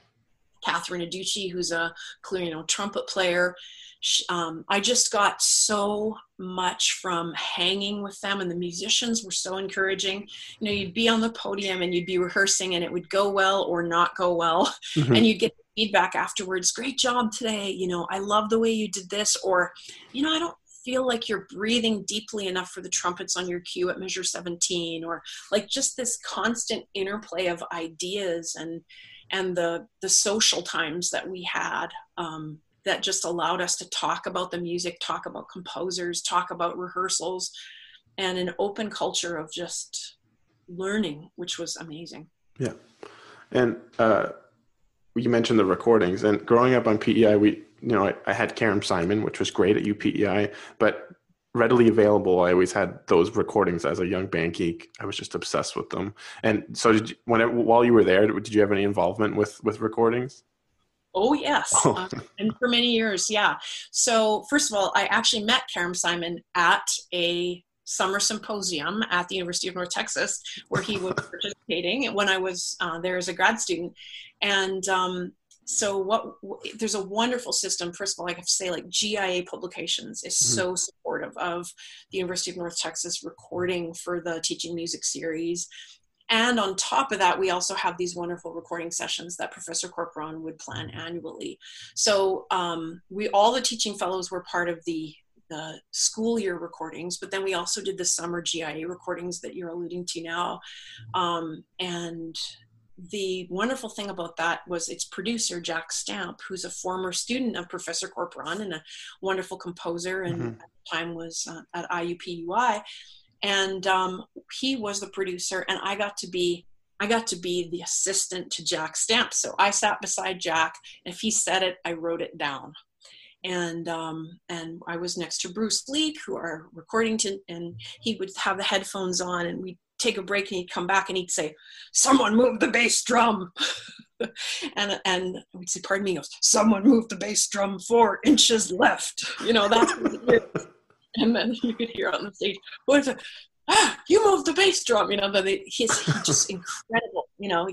Catherine Aducci, who's a clarinet trumpet player. Sh- Um, I just got so much from hanging with them, and the musicians were so encouraging. You know, you'd be on the podium and you'd be rehearsing, and it would go well or not go well, Mhm. and you'd get feedback afterwards. Great job today. You know, I love the way you did this, or you know, I don't feel like you're breathing deeply enough for the trumpets on your cue at measure 17 or like just this constant interplay of ideas and and the the social times that we had um, that just allowed us to talk about the music talk about composers talk about rehearsals and an open culture of just learning which was amazing Yeah. And uh, you mentioned the recordings, and growing up on PEI, we you know I, I had Karen Simon, which was great at UPEI, but readily available. I always had those recordings as a young band geek. I was just obsessed with them. And so, did you, whenever while you were there, did you have any involvement with with recordings? Oh yes, Oh. Uh, and for many years, yeah. So first of all, I actually met Karam Simon at a summer symposium at the University of North Texas, where he was participating when I was uh, there as a grad student. And um, so, what there's a wonderful system. First of all, I have to say, like GIA Publications is Mhm. so supportive of the University of North Texas recording for the teaching music series. And on top of that, we also have these wonderful recording sessions that Professor Corporon would plan annually. So um, we all the teaching fellows were part of the the school year recordings, but then we also did the summer GIA recordings that you're alluding to now. Um, and the wonderful thing about that was its producer, Jack Stamp, who's a former student of Professor Corporon and a wonderful composer, and Mhm. at the time was uh, at IUPUI. And um, he was the producer, and I got to be I got to be the assistant to Jack Stamp. So I sat beside Jack. And if he said it, I wrote it down. And um, and I was next to Bruce Leek, who are recording to, and he would have the headphones on, and we'd take a break, and he'd come back, and he'd say, "Someone move the bass drum," and and we'd say, "Pardon me," goes, "Someone move the bass drum four inches left." You know, that's and then you could hear on the stage, "What is it? Ah, you moved the bass drum!" You know, but he's, he's just incredible. You know,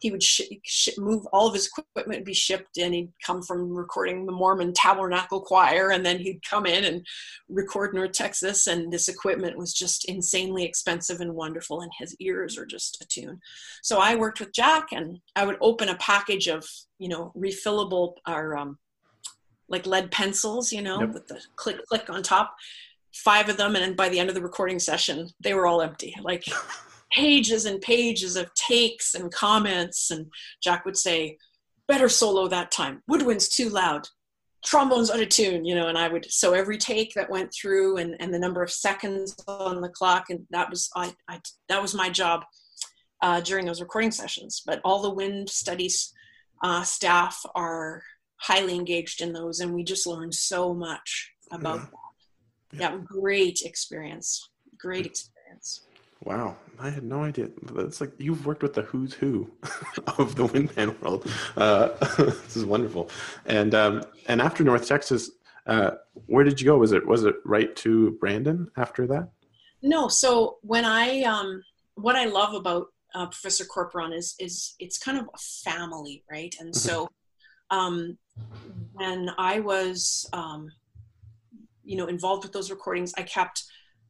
he would sh- sh- move all of his equipment would be shipped and he'd come from recording the mormon tabernacle choir and then he'd come in and record north texas and this equipment was just insanely expensive and wonderful and his ears are just attuned so i worked with jack and i would open a package of you know refillable or um, like lead pencils you know yep. with the click click on top five of them and then by the end of the recording session they were all empty like pages and pages of takes and comments. And Jack would say, better solo that time. Woodwind's too loud. Trombone's out of tune, you know, and I would, so every take that went through and, and the number of seconds on the clock. And that was, I, I that was my job uh, during those recording sessions. But all the wind studies uh, staff are highly engaged in those. And we just learned so much about yeah. that. Yeah, great experience. Great experience. Wow, I had no idea. It's like you've worked with the who's who of the wind band world. Uh, this is wonderful. And um, and after North Texas, uh, where did you go? Was it was it right to Brandon after that? No. So when I um, what I love about uh, Professor Corporon is is it's kind of a family, right? And mm-hmm. so um, when I was um, you know involved with those recordings, I kept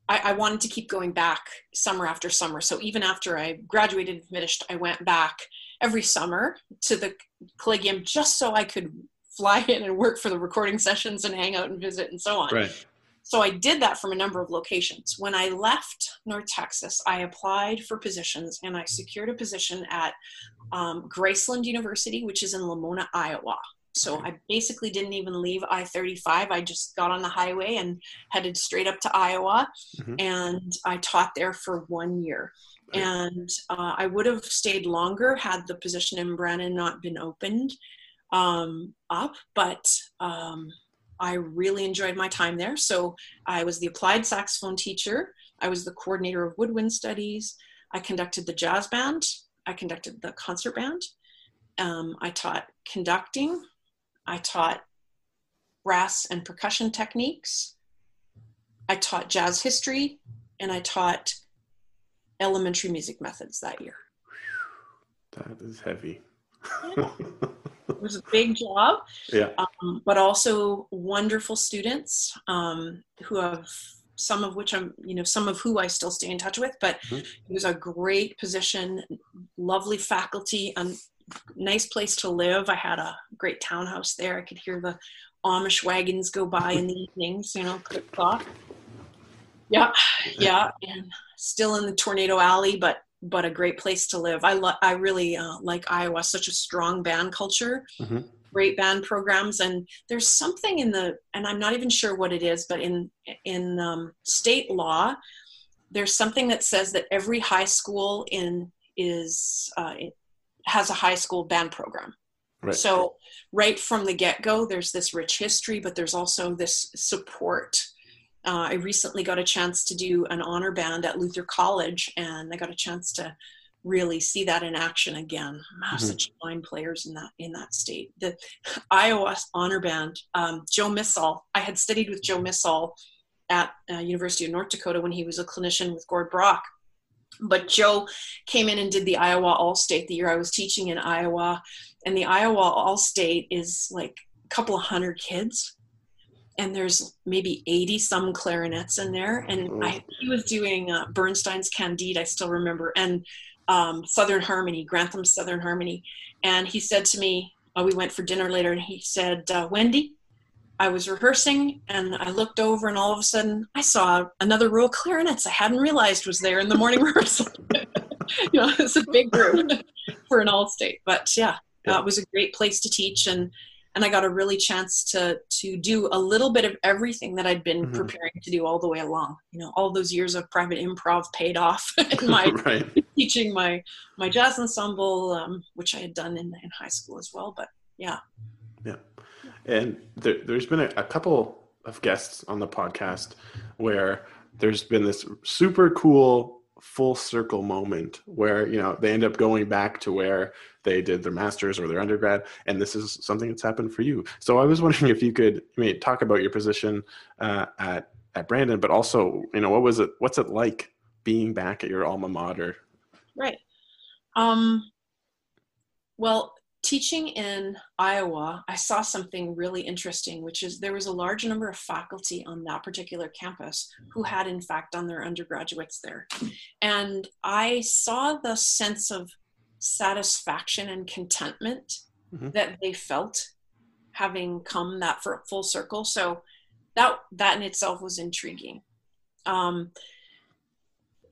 I, I, wanted to keep going back summer after summer. So even after I graduated and finished, I went back every summer to the collegium just so I could fly in and work for the recording sessions and hang out and visit and so on. Right. So I did that from a number of locations. When I left North Texas, I applied for positions and I secured a position at um, Graceland University, which is in Lamoni, Iowa. So I basically didn't even leave I 35. I just got on the highway and headed straight up to Iowa. Mm-hmm. And I taught there for one year. Right. And uh, I would have stayed longer had the position in Brandon not been opened um, up. But um, I really enjoyed my time there. So I was the applied saxophone teacher, I was the coordinator of woodwind studies, I conducted the jazz band, I conducted the concert band. Um, I taught conducting, I taught brass and percussion techniques. I taught jazz history and I taught elementary music methods that year. That is heavy. it was a big job. Yeah. Um, but also wonderful students um, who have some of which I'm, you know, some of who I still stay in touch with, but mm-hmm. it was a great position, lovely faculty, and nice place to live. I had a great townhouse there. I could hear the Amish wagons go by in the evenings, you know, click clock. Yeah, yeah, and still in the tornado alley, but but a great place to live. I lo- I really uh, like Iowa. Such a strong band culture, mm-hmm. great band programs, and there's something in the and I'm not even sure what it is, but in in um, state law, there's something that says that every high school in is uh, has a high school band program. Right. So right from the get-go, there's this rich history, but there's also this support. Uh, I recently got a chance to do an honor band at Luther College, and I got a chance to really see that in action again. mm-hmm. such fine players in that in that state. The Iowa honor band, um, Joe Missal. I had studied with Joe Missal at uh, University of North Dakota when he was a clinician with Gord Brock, but Joe came in and did the Iowa All State the year I was teaching in Iowa. And the Iowa All State is like a couple of hundred kids. And there's maybe 80 some clarinets in there. And I, he was doing uh, Bernstein's Candide, I still remember, and um, Southern Harmony, Grantham Southern Harmony. And he said to me, uh, we went for dinner later, and he said, uh, Wendy, I was rehearsing and I looked over and all of a sudden I saw another row of clarinets I hadn't realized was there in the morning rehearsal. you know, it's a big group for an all state, but yeah, yeah. Uh, it was a great place to teach and and I got a really chance to to do a little bit of everything that I'd been mm-hmm. preparing to do all the way along. You know, all those years of private improv paid off in my right. teaching my my jazz ensemble, um, which I had done in, in high school as well. But yeah, yeah. And there, has been a, a couple of guests on the podcast where there's been this super cool full circle moment where you know they end up going back to where they did their masters or their undergrad and this is something that's happened for you. So i was wondering if you could I mean, talk about your position uh, at at brandon but also you know what was it what's it like being back at your alma mater? Right. Um well teaching in Iowa, I saw something really interesting, which is there was a large number of faculty on that particular campus who had, in fact, done their undergraduates there. And I saw the sense of satisfaction and contentment mm-hmm. that they felt having come that for full circle. So that that in itself was intriguing. Um,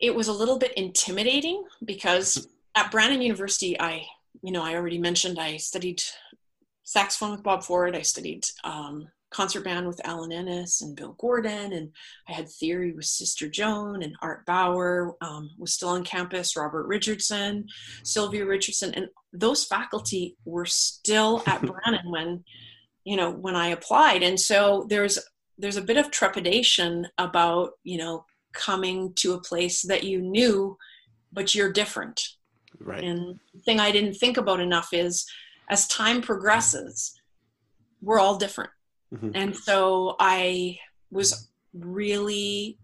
it was a little bit intimidating because at Brandon University, I you know, I already mentioned I studied saxophone with Bob Ford. I studied um, concert band with Alan Ennis and Bill Gordon, and I had theory with Sister Joan and Art Bauer um, was still on campus. Robert Richardson, Sylvia Richardson, and those faculty were still at Brandon when, you know, when I applied. And so there's there's a bit of trepidation about you know coming to a place that you knew, but you're different Right. And the thing I didn't think about enough is as time progresses, we're all different. Mm-hmm. And so I was really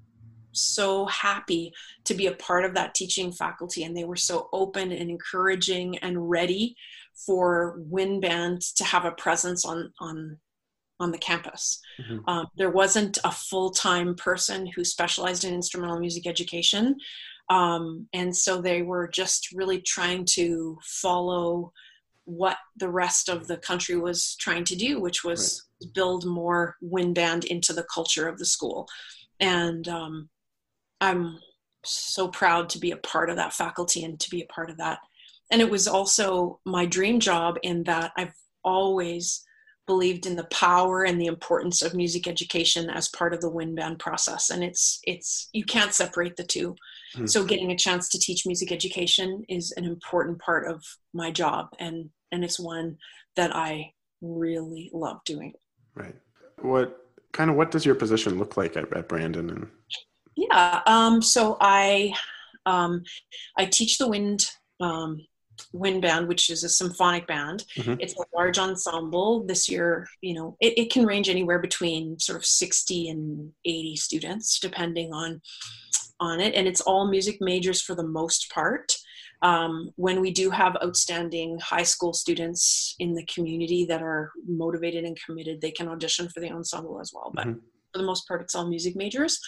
so happy to be a part of that teaching faculty and they were so open and encouraging and ready for wind band to have a presence on on on the campus mm-hmm. um, there wasn't a full-time person who specialized in instrumental music education um, and so they were just really trying to follow what the rest of the country was trying to do, which was right. build more wind band into the culture of the school. And um, I'm so proud to be a part of that faculty and to be a part of that. And it was also my dream job in that I've always believed in the power and the importance of music education as part of the wind band process and it's it's you can't separate the 2 mm-hmm. so getting a chance to teach music education is an important part of my job and and it's one that i really love doing. Right. What kind of what does your position look like at, at brandon and yeah um so i um i teach the wind um wind band which is a symphonic band. Mm-hmm. it's a large ensemble. This year you know it, it, can range anywhere between sort of 60 and 80 students depending on on it. And it's all music majors for the most part. Um, when we do have outstanding high school students in the community that are motivated and committed they can audition for the ensemble as well. But mm-hmm. for the most part it's all music majors.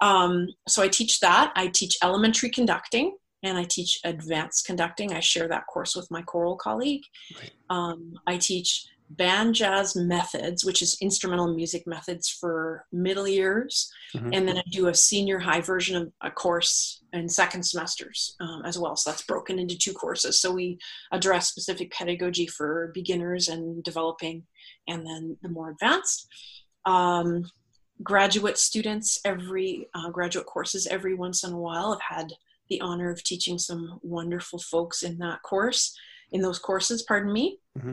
Um, so i teach that. I teach elementary conducting and I teach advanced conducting. I share that course with my choral colleague. Right. Um, I teach band jazz methods, which is instrumental music methods for middle years. Mm-hmm. And then I do a senior high version of a course in second semesters um, as well. So that's broken into two courses. So we address specific pedagogy for beginners and developing, and then the more advanced. Um, graduate students, every uh, graduate courses, every once in a while, have had the honor of teaching some wonderful folks in that course, in those courses, pardon me. Mm-hmm.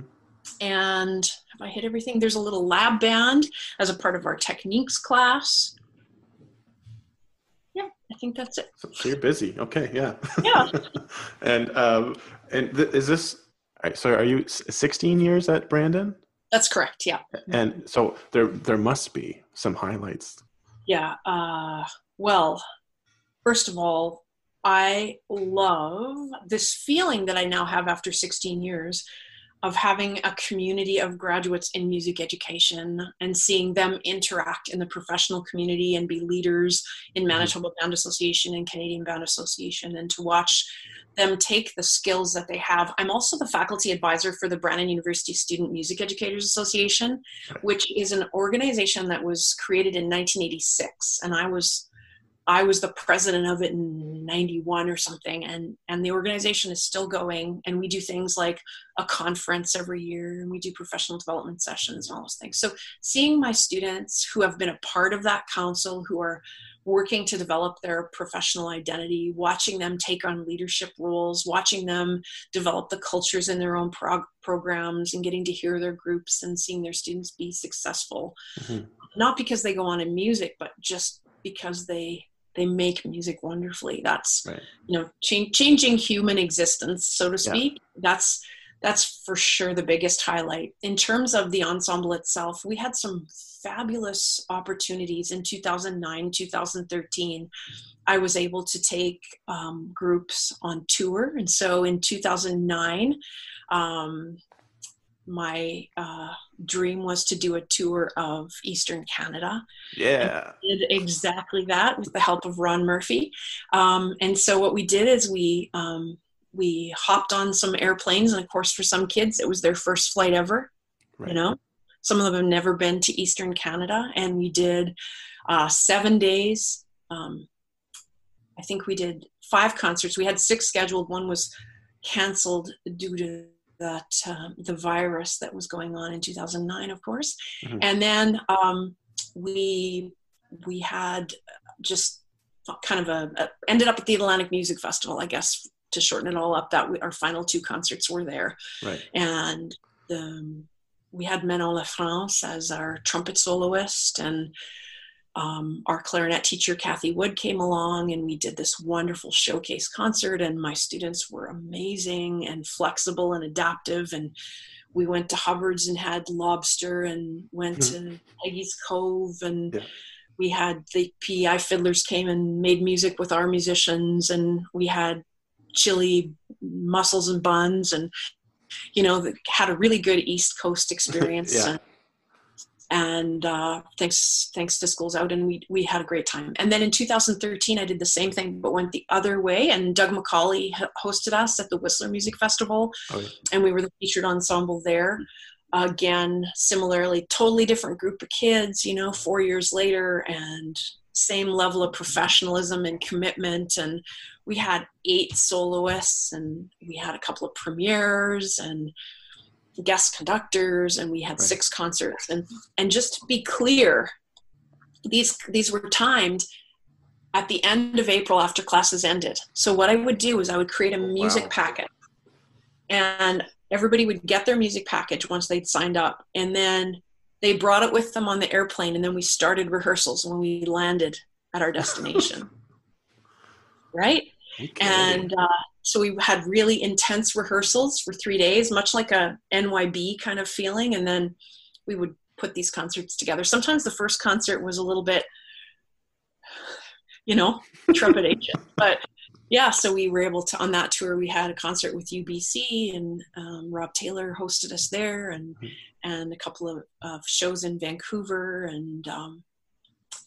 And have I hit everything? There's a little lab band as a part of our techniques class. Yeah, I think that's it. So you're busy. Okay, yeah. Yeah. and um, and th- is this? So are you 16 years at Brandon? That's correct. Yeah. And so there there must be some highlights. Yeah. Uh, well, first of all, I love this feeling that I now have after 16 years of having a community of graduates in music education and seeing them interact in the professional community and be leaders in mm-hmm. Manitoba Band Association and Canadian Band Association and to watch them take the skills that they have. I'm also the faculty advisor for the Brandon University Student Music Educators Association, which is an organization that was created in 1986 and I was I was the president of it in 91 or something and and the organization is still going and we do things like a conference every year and we do professional development sessions and all those things. So seeing my students who have been a part of that council who are working to develop their professional identity, watching them take on leadership roles, watching them develop the cultures in their own prog- programs and getting to hear their groups and seeing their students be successful. Mm-hmm. Not because they go on in music, but just because they they make music wonderfully that's Right. you know change, changing human existence so to Yeah. speak that's that's for sure the biggest highlight in terms of the ensemble itself we had some fabulous opportunities in 2009 2013 i was able to take um, groups on tour and so in 2009 um, my uh, dream was to do a tour of eastern canada Yeah. did exactly that with the help of Ron Murphy. Um, and so what we did is we um, we hopped on some airplanes, and of course, for some kids, it was their first flight ever. Right. You know, some of them have never been to Eastern Canada, and we did uh, seven days. Um, I think we did five concerts. We had six scheduled. One was canceled due to that um, the virus that was going on in 2009, of course. Mhm. And then um, we we had just kind of a, a ended up at the Atlantic Music Festival, I guess, to shorten it all up. That we, our final two concerts were there, Right. and the, we had Manon LaFrance as our trumpet soloist, and um, our clarinet teacher Kathy Wood came along, and we did this wonderful showcase concert. And my students were amazing and flexible and adaptive, and we went to Hubbard's and had lobster, and went to Peggy's Cove, and Yeah. we had the pi fiddlers came and made music with our musicians, and we had chili mussels and buns, and you know, had a really good East Coast experience. Yeah. and, and uh, thanks thanks to schools out and we we had a great time and then in 2013 i did the same thing but went the other way and doug mccauley h- hosted us at the whistler music festival Oh, yeah. and we were the featured ensemble there again similarly totally different group of kids you know four years later and same level of professionalism and commitment and we had eight soloists and we had a couple of premieres and guest conductors and we had Right. six concerts and and just to be clear these these were timed at the end of april after classes ended so what i would do is i would create a music Wow. packet and everybody would get their music package once they'd signed up and then they brought it with them on the airplane and then we started rehearsals when we landed at our destination right Okay. and uh, so we had really intense rehearsals for three days much like a nyb kind of feeling. And then we would put these concerts together. Sometimes the first concert was a little bit you know trepidation. But yeah so we were able to on that tour we had a concert with ubc and um, rob taylor hosted us there and Mhm. and a couple of, of shows in vancouver and um,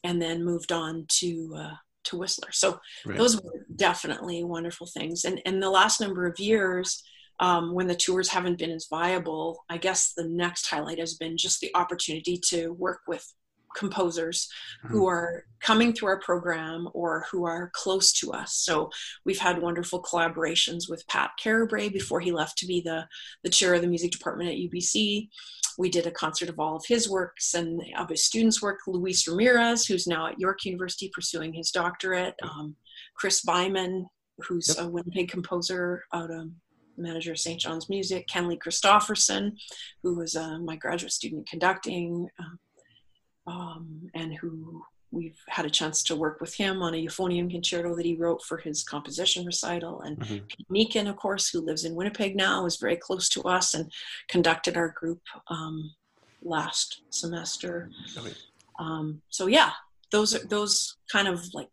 and then moved on to uh, to whistler. So Right. those were definitely wonderful things. And and the last number of years um, when the tours haven't been as viable i guess the next highlight has been just the opportunity to work with composers who are coming through our program or who are close to us. So we've had wonderful collaborations with Pat Carrabré before he left to be the the chair of the music department at ubc we did a concert of all of his works and of his students' work. Luis Ramirez, who's now at York University pursuing his doctorate. Um, Chris Byman, who's Yep. a Winnipeg composer out of manager of St. John's Music. Kenley Kristofferson, who was uh, my graduate student conducting, um, um, and who we've had a chance to work with him on a euphonium concerto that he wrote for his composition recital. And Mhm. Pete Meechan, of course, who lives in Winnipeg now, is very close to us and conducted our group um, last semester. Okay. Um, so yeah, those are those kind of like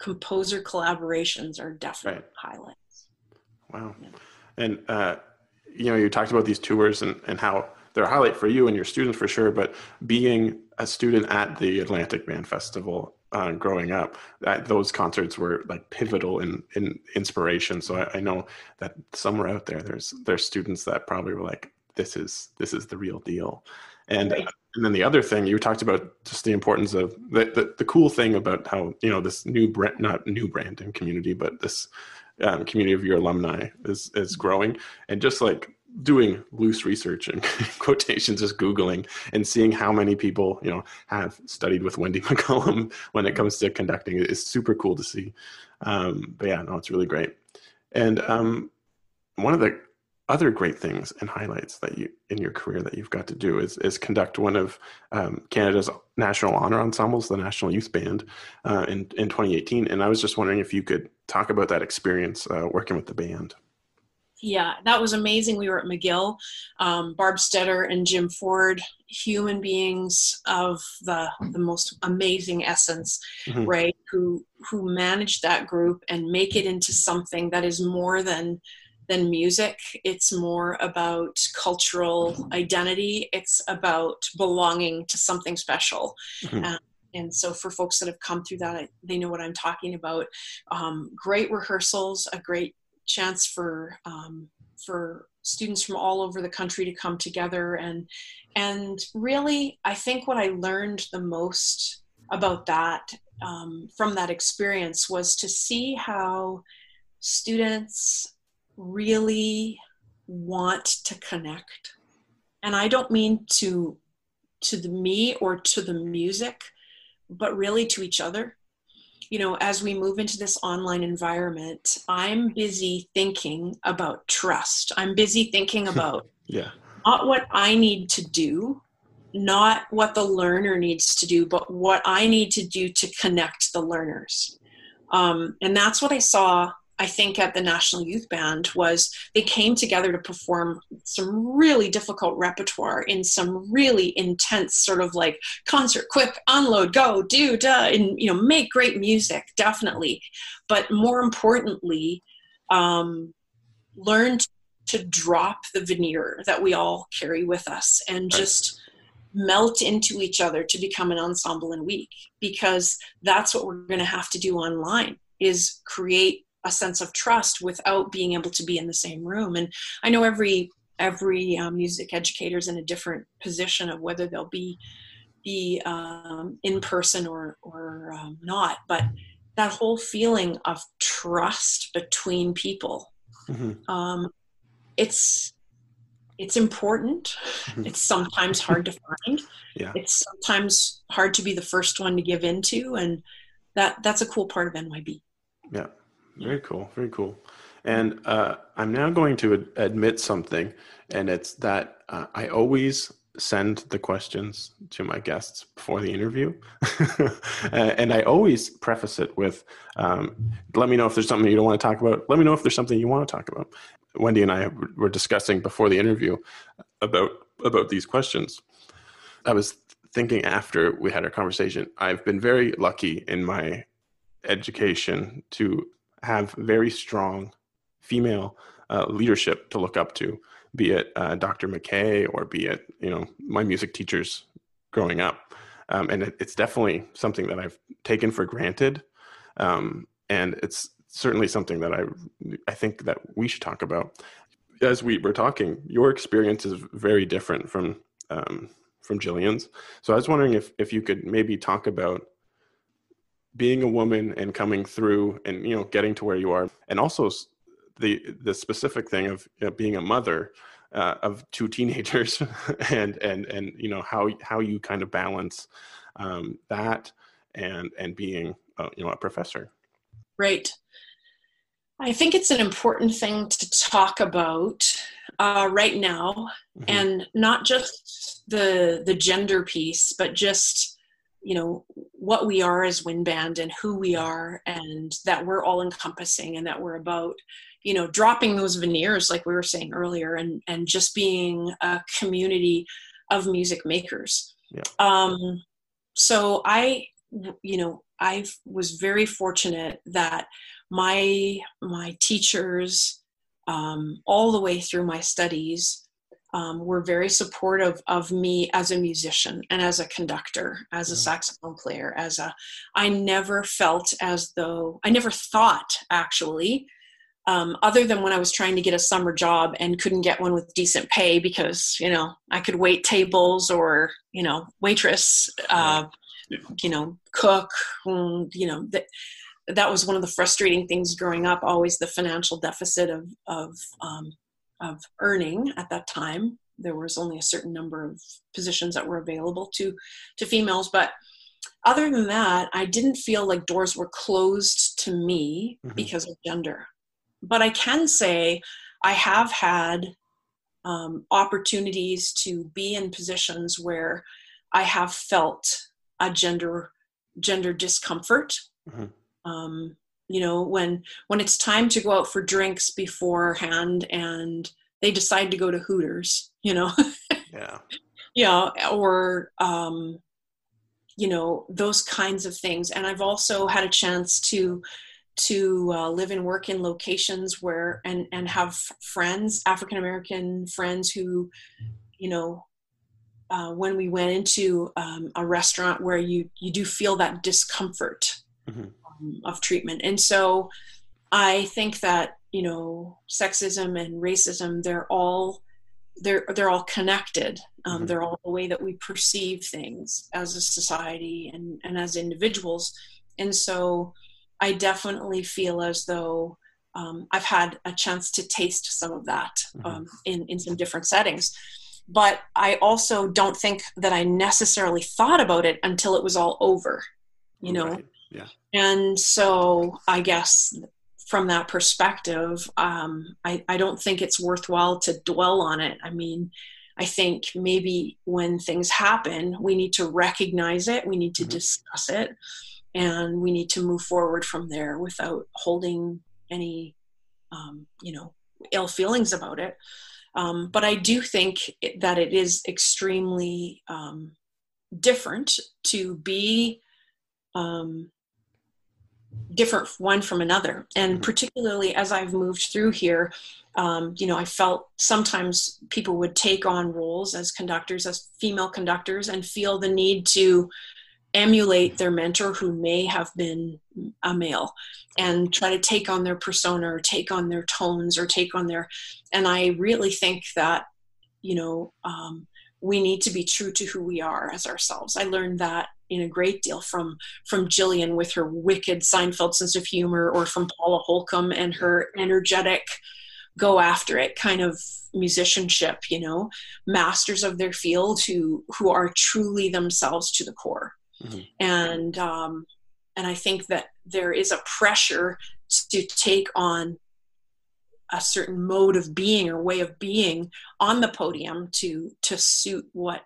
composer collaborations are definite Right. highlights. Wow. And, uh, you know, you talked about these tours and, and how they're a highlight for you and your students for sure, but being a student at the Atlantic Band Festival uh, growing up, that, those concerts were like pivotal in, in inspiration. So I, I know that somewhere out there, there's, there's students that probably were like, this is, this is the real deal. And, Right. and then the other thing you talked about just the importance of the, the, the cool thing about how, you know, this new brand, not new branding community, but this um, community of your alumni is is growing and just like doing loose research and quotations just googling and seeing how many people you know have studied with wendy McCallum when it comes to conducting is super cool to see um, but yeah no it's really great and um, one of the other great things and highlights that you in your career that you've got to do is is conduct one of um, Canada's national honor ensembles, the National Youth Band, uh, in in 2018. And I was just wondering if you could talk about that experience uh, working with the band. Yeah, that was amazing. We were at McGill, um, Barb Stetter and Jim Ford, human beings of the the most amazing essence, mm-hmm. right? Who who managed that group and make it into something that is more than than music. It's more about cultural identity. It's about belonging to something special. Mm-hmm. Um, and so, for folks that have come through that, they know what I'm talking about. Um, great rehearsals, a great chance for um, for students from all over the country to come together. And and really, I think what I learned the most about that um, from that experience was to see how students really want to connect. And i don't mean to to the me or to the music but really to each other you know as we move into this online environment i'm busy thinking about trust. I'm busy thinking about yeah. not what i need to do not what the learner needs to do but what i need to do to connect the learners. Um, and that's what i saw I think at the National Youth Band was they came together to perform some really difficult repertoire in some really intense sort of like concert, quick unload, go, do, duh, and you know, make great music, definitely. But more importantly, um, learn to drop the veneer that we all carry with us and just melt into each other to become an ensemble in week because that's what we're going to have to do online is create a sense of trust without being able to be in the same room and i know every every um, music educator is in a different position of whether they'll be be um, in person or or um, not but that whole feeling of trust between people mm-hmm. Um, it's it's important mm-hmm. it's sometimes hard to find yeah. it's sometimes hard to be the first one to give into and that that's a cool part of nyb yeah very cool. Very cool. And uh, I'm now going to ad- admit something, and it's that uh, I always send the questions to my guests before the interview. and I always preface it with um, let me know if there's something you don't want to talk about. Let me know if there's something you want to talk about. Wendy and I were discussing before the interview about about these questions. I was thinking after we had our conversation, I've been very lucky in my education to have very strong female uh, leadership to look up to, be it uh, Dr. MacKay or be it you know my music teachers growing up, um, and it, it's definitely something that I've taken for granted, um, and it's certainly something that I I think that we should talk about. As we were talking, your experience is very different from um, from Gillian's. So I was wondering if if you could maybe talk about being a woman and coming through and you know getting to where you are. And also the the specific thing of you know, being a mother uh, of two teenagers and and and you know how how you kind of balance um, that and and being uh, you know a professor. Right. I think it's an important thing to talk about uh, right now mm-hmm. and not just the the gender piece but just you know what we are as wind band and who we are and that we're all encompassing and that we're about you know dropping those veneers like we were saying earlier and and just being a community of music makers yeah. um so i you know i was very fortunate that my my teachers um, all the way through my studies um, were very supportive of me as a musician and as a conductor, as a saxophone player, as a. I never felt as though I never thought actually, um, other than when I was trying to get a summer job and couldn't get one with decent pay because you know I could wait tables or you know waitress, uh, you know cook, mm, you know that that was one of the frustrating things growing up. Always the financial deficit of of um, of earning at that time. There was only a certain number of positions that were available to to females, but other than that, I didn't feel like doors were closed to me mm-hmm. because of gender. But I can say I have had um, opportunities to be in positions where I have felt a gender gender discomfort. Mm-hmm. Um, you know, when when it's time to go out for drinks beforehand, and they decide to go to Hooters, you know, yeah, yeah, or um, you know those kinds of things. And I've also had a chance to to uh, live and work in locations where and and have friends african american friends who you know uh, when we went into um, a restaurant where you you do feel that discomfort mm-hmm. Um, of treatment and so i think that you know sexism and racism they're all they're they're all connected um, mm-hmm. they're all the way that we perceive things as a society and and as individuals and so I definitely feel as though um, I've had a chance to taste some of that mm-hmm. um, in, in some different settings. But I also don't think that I necessarily thought about it until it was all over, you know? Right. Yeah. And so I guess from that perspective, um, I, I don't think it's worthwhile to dwell on it. I mean, I think maybe when things happen, we need to recognize it, we need to mm-hmm. discuss it and we need to move forward from there without holding any um, you know ill feelings about it um, but i do think that it is extremely um, different to be um, different one from another and mm-hmm. particularly as i've moved through here um, you know i felt sometimes people would take on roles as conductors as female conductors and feel the need to emulate their mentor who may have been a male and try to take on their persona or take on their tones or take on their and i really think that you know um, we need to be true to who we are as ourselves i learned that in a great deal from from Gillian with her wicked Seinfeld sense of humor, or from Paula Holcomb and her energetic, go after it kind of musicianship. You know, masters of their field who who are truly themselves to the core mm-hmm. and um, and I think that there is a pressure to take on a certain mode of being or way of being on the podium to to suit what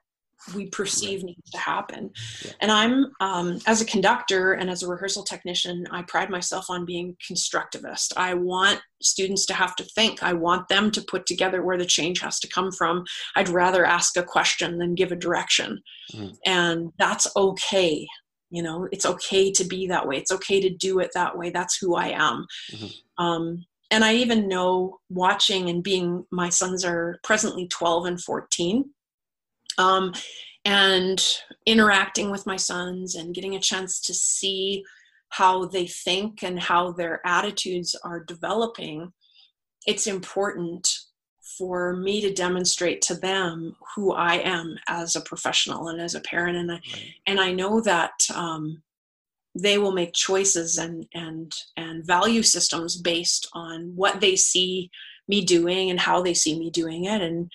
we perceive needs to happen. Yeah. And I'm, um, as a conductor and as a rehearsal technician, I pride myself on being constructivist. I want students to have to think. I want them to put together where the change has to come from. I'd rather ask a question than give a direction. Mm. And that's okay. You know, it's okay to be that way. It's okay to do it that way. That's who I am. Mm-hmm. Um, and I even know watching and being, my sons are presently 12 and 14 um, and interacting with my sons and getting a chance to see how they think and how their attitudes are developing, it's important for me to demonstrate to them who I am as a professional and as a parent. And I, right. and I know that um, they will make choices and and and value systems based on what they see me doing and how they see me doing it. And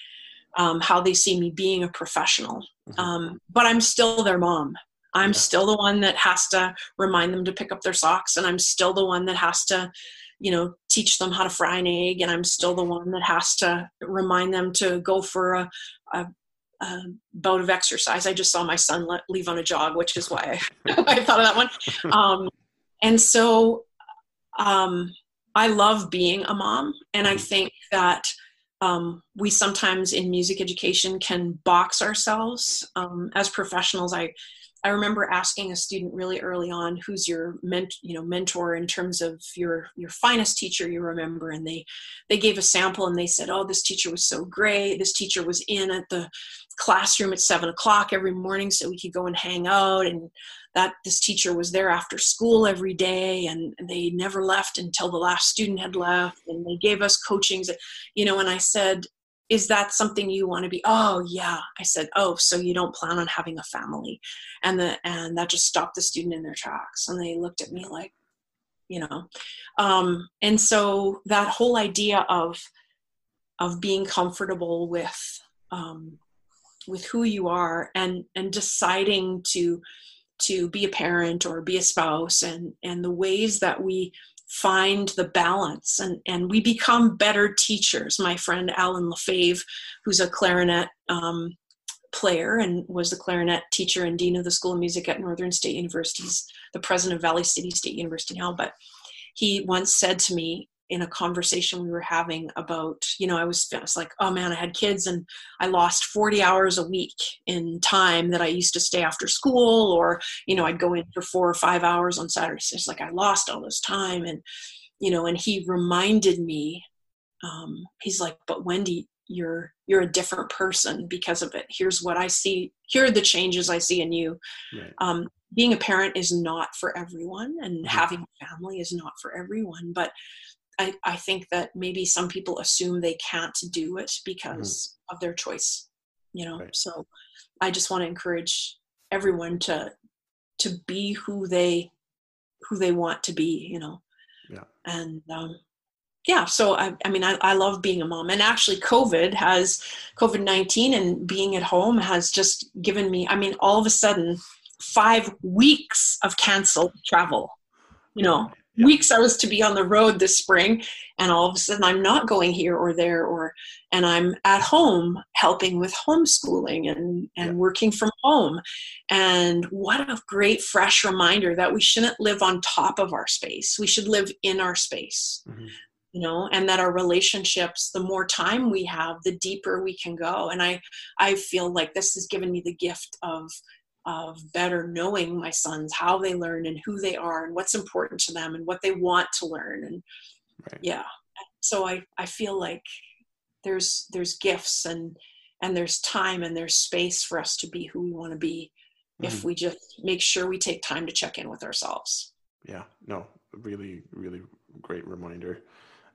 um, how they see me being a professional. Mm-hmm. Um, but I'm still their mom. I'm yeah. still the one that has to remind them to pick up their socks, and I'm still the one that has to, you know, teach them how to fry an egg, and I'm still the one that has to remind them to go for a, a, bout of exercise. I just saw my son let, leave on a jog, which is why I, I thought of that one. Um, and so um, I love being a mom, and I mm-hmm. think that um, we sometimes in music education can box ourselves um, as professionals. I I remember asking a student really early on, "Who's your ment- you know mentor in terms of your your finest teacher you remember?" And they they gave a sample and they said, "Oh, this teacher was so great. This teacher was in at the classroom at seven o'clock every morning so we could go and hang out and that this teacher was there after school every day and they never left until the last student had left and they gave us coachings you know and i said is that something you want to be oh yeah i said oh so you don't plan on having a family? And the and that just stopped the student in their tracks and they looked at me like you know? Um, and so that whole idea of of being comfortable with um, with who you are and and deciding to to be a parent or be a spouse and and the ways that we find the balance. And and we become better teachers. My friend Alan LaFave who's a clarinet um, player and was the clarinet teacher and dean of the school of music at northern state universities the president of valley city state university now but he once said to me in a conversation we were having about you know I was, I was like oh man i had kids and i lost 40 hours a week in time that i used to stay after school or you know i'd go in for four or five hours on saturdays it's like i lost all this time and you know and he reminded me um, he's like but wendy you're you're a different person because of it here's what i see here are the changes i see in you right. um, being a parent is not for everyone and mm-hmm. having a family is not for everyone but I, I think that maybe some people assume they can't do it because mm-hmm. of their choice you know? Right. so i just want to encourage everyone to to be who they who they want to be you know? Yeah. And um yeah so i, I mean I, I love being a mom and actually covid has covid-19 and being at home has just given me i mean all of a sudden five weeks of canceled travel you know yeah. weeks I was to be on the road this spring, and all of a sudden I'm not going here or there, or and I'm at home helping with homeschooling and and yeah. working from home. And what a great fresh reminder that we shouldn't live on top of our space. We should live in our space. Mm-hmm. You know, and that our relationships, the more time we have, the deeper we can go. And I, I feel like this has given me the gift of of better knowing my sons how they learn and who they are and what's important to them and what they want to learn and right. yeah so i i feel like there's there's gifts and and there's time and there's space for us to be who we want to be mm-hmm. if we just make sure we take time to check in with ourselves yeah no really really great reminder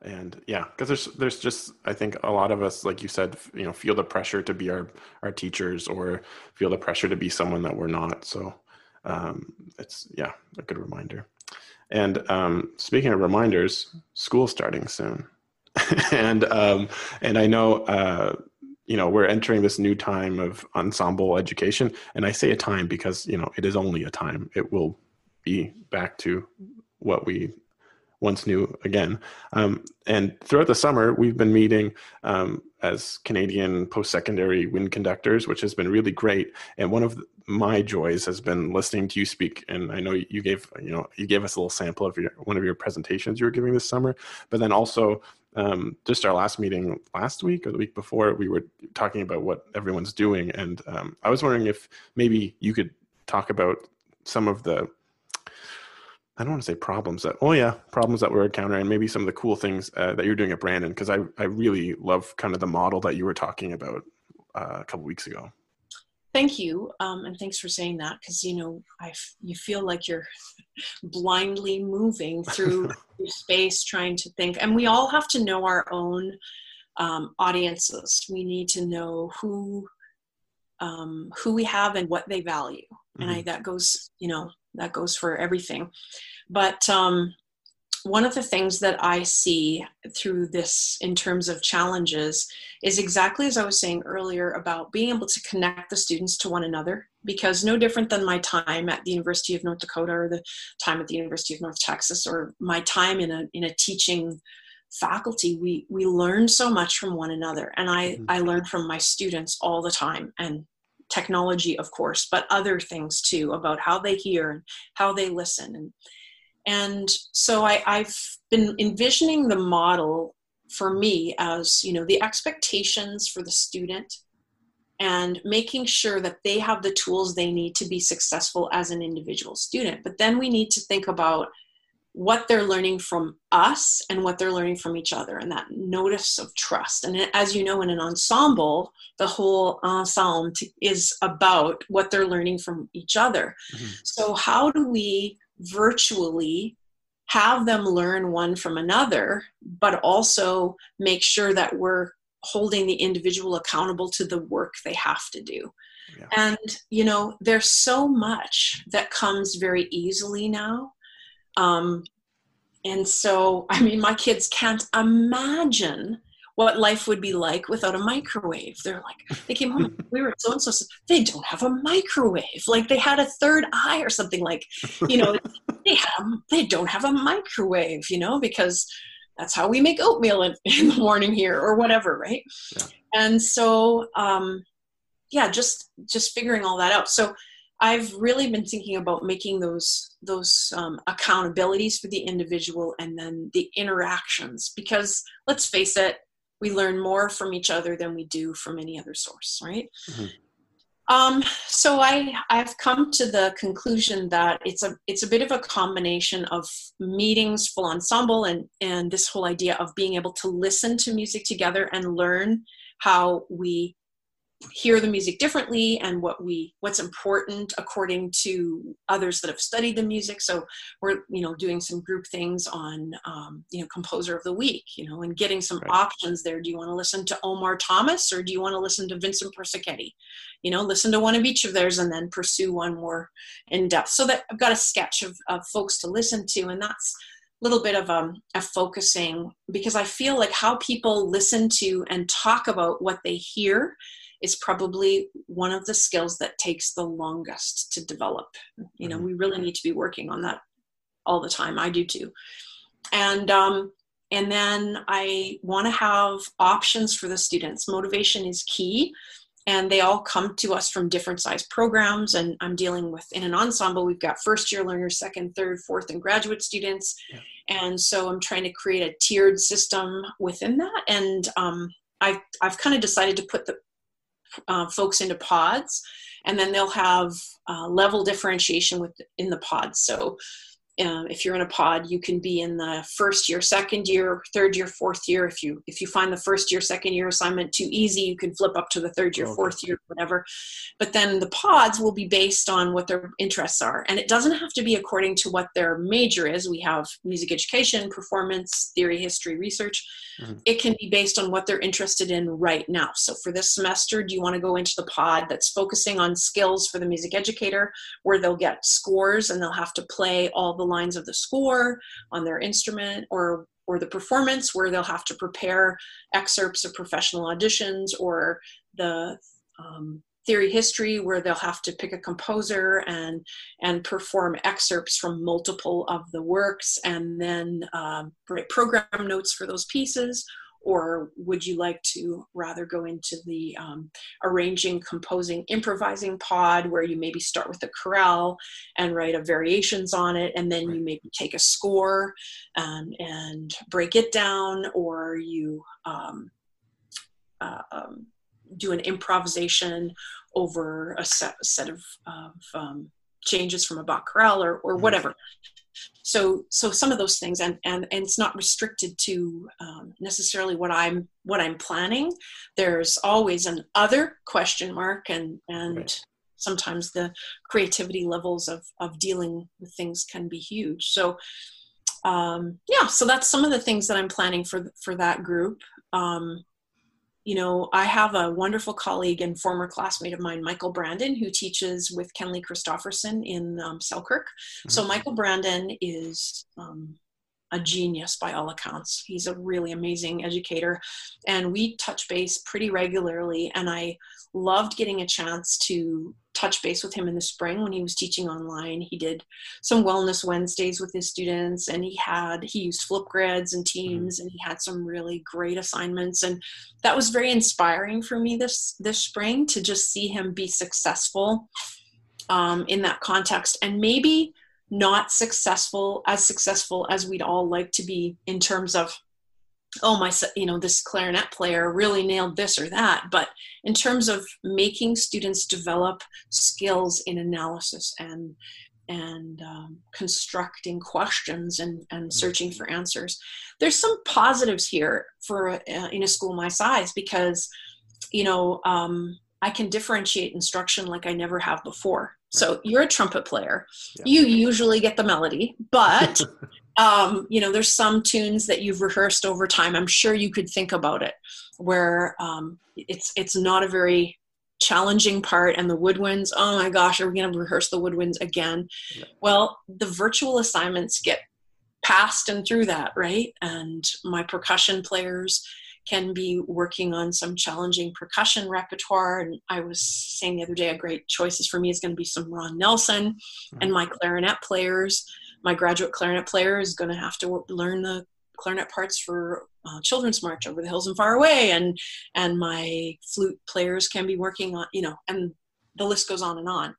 and yeah because there's there's just i think a lot of us like you said you know feel the pressure to be our our teachers or feel the pressure to be someone that we're not. So um, it's yeah a good reminder. And um, speaking of reminders school starting soon. And um, and i know uh, you know we're entering this new time of ensemble education. And i say a time because you know it is only a time. It will be back to what we once new again. Um, and throughout the summer, we've been meeting um, as Canadian post secondary wind conductors, which has been really great. And one of my joys has been listening to you speak. And I know you gave you know you gave us a little sample of your one of your presentations you were giving this summer, but then also. Um, just our last meeting last week or the week before, we were talking about what everyone's doing, and um, I was wondering if maybe you could talk about some of the I don't want to say problems that, oh yeah, problems that we're encountering, maybe some of the cool things uh, that you're doing at Brandon, because I, I really love kind of the model that you were talking about uh, a couple weeks ago. Thank you, um, and thanks for saying that, because you know, I f- you feel like you're blindly moving through space, trying to think, and we all have to know our own um, audiences. We need to know who um, who we have and what they value, mm-hmm. and I, mm-hmm. that goes, you know, that goes for everything. But um, one of the things that I see through this in terms of challenges is exactly as I was saying earlier about being able to connect the students to one another. Because no different than my time at the University of North Dakota or the time at the University of North Texas or my time in a in a teaching faculty, we we learn so much from one another, and I mm-hmm. I learn from my students all the time, and technology, of course, but other things too about how they hear and how they listen. And, and so I, I've been envisioning the model for me as, you know, the expectations for the student and making sure that they have the tools they need to be successful as an individual student. But then we need to think about what they're learning from us and what they're learning from each other and that notice of trust and as you know in an ensemble the whole ensemble is about what they're learning from each other mm-hmm. so how do we virtually have them learn one from another but also make sure that we're holding the individual accountable to the work they have to do yeah. and you know there's so much that comes very easily now um, and so, I mean, my kids can't imagine what life would be like without a microwave. They're like, they came home, we were so and so, they don't have a microwave. Like they had a third eye or something like, you know, they have they don't have a microwave, you know, because that's how we make oatmeal in, in the morning here or whatever, right? Yeah. And so um, yeah, just just figuring all that out. So I've really been thinking about making those those um, accountabilities for the individual and then the interactions because let's face it, we learn more from each other than we do from any other source, right? Mm-hmm. Um, so I I've come to the conclusion that it's a it's a bit of a combination of meetings, full ensemble, and and this whole idea of being able to listen to music together and learn how we hear the music differently and what we what's important according to others that have studied the music. So we're you know doing some group things on um, you know composer of the week you know and getting some right. options there. Do you want to listen to omar thomas or do you want to listen to vincent persichetti? You know listen to one of each of theirs and then pursue one more in depth. So that i've got a sketch of, of folks to listen to and that's a little bit of um, a focusing because i feel like how people listen to and talk about what they hear is probably one of the skills that takes the longest to develop. You know, mm-hmm. we really need to be working on that all the time. I do too. And um, and then I want to have options for the students. Motivation is key. And they all come to us from different size programs. And I'm dealing with in an ensemble, we've got first year learners, second, third, fourth, and graduate students. Yeah. And so I'm trying to create a tiered system within that. And um, I, I've kind of decided to put the uh, folks into pods and then they'll have uh, level differentiation within the pods. So um, if you're in a pod you can be in the first year second year third year fourth year. If you if you find the first year second year assignment too easy you can flip up to the third year okay. fourth year whatever. But then the pods will be based on what their interests are. And it doesn't have to be according to what their major is. We have music education performance theory history research. Mm-hmm. it can be based on what they're interested in right now. So for this semester do you want to go into the pod that's focusing on skills for the music educator where they'll get scores and they'll have to play all the lines of the score on their instrument or or the performance where they'll have to prepare excerpts of professional auditions or the um, theory history where they'll have to pick a composer and and perform excerpts from multiple of the works and then um, write program notes for those pieces or would you like to rather go into the um, arranging, composing, improvising pod where you maybe start with the chorale and write a variations on it, and then you maybe take a score um, and break it down, or you um, uh, um, do an improvisation over a set, a set of, of um, changes from a Bach chorale or, or whatever so so some of those things and and, and it's not restricted to um, necessarily what i'm what i'm planning. There's always an other question mark and and right. sometimes the creativity levels of of dealing with things can be huge. So um, yeah so that's some of the things that i'm planning for for that group. Um, you know, I have a wonderful colleague and former classmate of mine, Michael Brandon, who teaches with Kenley Kristofferson in um, Selkirk. Mm-hmm. So Michael Brandon is um, a genius by all accounts. He's a really amazing educator, and we touch base pretty regularly. And I loved getting a chance to touch base with him in the spring when he was teaching online. He did some wellness Wednesdays with his students, and he had he used Flipgrids and mm-hmm. Teams, and he had some really great assignments, and that was very inspiring for me this this spring to just see him be successful um, in that context, and maybe not successful as successful as we'd all like to be in terms of oh my you know this clarinet player really nailed this or that but in terms of making students develop skills in analysis and and um, constructing questions and, and mm-hmm. searching for answers there's some positives here for uh, in a school my size because you know um, i can differentiate instruction like i never have before so you're a trumpet player yeah. you usually get the melody but um, you know, there's some tunes that you've rehearsed over time. I'm sure you could think about it, where um, it's it's not a very challenging part, and the woodwinds. Oh my gosh, are we going to rehearse the woodwinds again? Yeah. Well, the virtual assignments get passed and through that, right? And my percussion players can be working on some challenging percussion repertoire. And I was saying the other day, a great choices for me is going to be some Ron Nelson, mm-hmm. and my clarinet players my graduate clarinet player is going to have to learn the clarinet parts for uh, children's march over the hills and far away and and my flute players can be working on you know and the list goes on and on.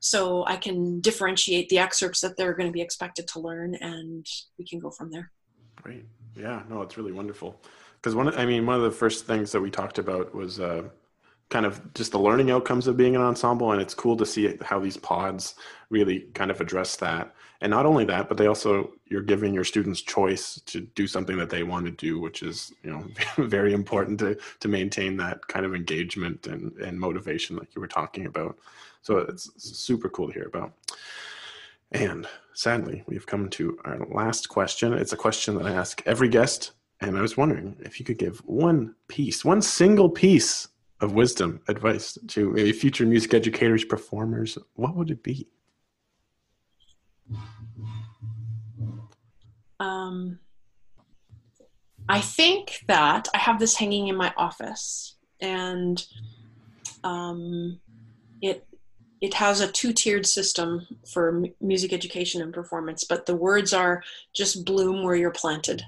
So i can differentiate the excerpts that they're going to be expected to learn and we can go from there. Great. Yeah no it's really wonderful. Because one i mean one of the first things that we talked about was uh, kind of just the learning outcomes of being an ensemble and it's cool to see how these pods really kind of address that and not only that but they also you're giving your students choice to do something that they want to do which is you know very important to to maintain that kind of engagement and and motivation like you were talking about. So it's super cool to hear about. And sadly we've come to our last question. It's a question that i ask every guest and i was wondering if you could give one piece one single piece of wisdom, advice to maybe future music educators, performers, what would it be? Um, I think that I have this hanging in my office, and um, it it has a two-tiered system for music education and performance. But the words are just bloom where you're planted.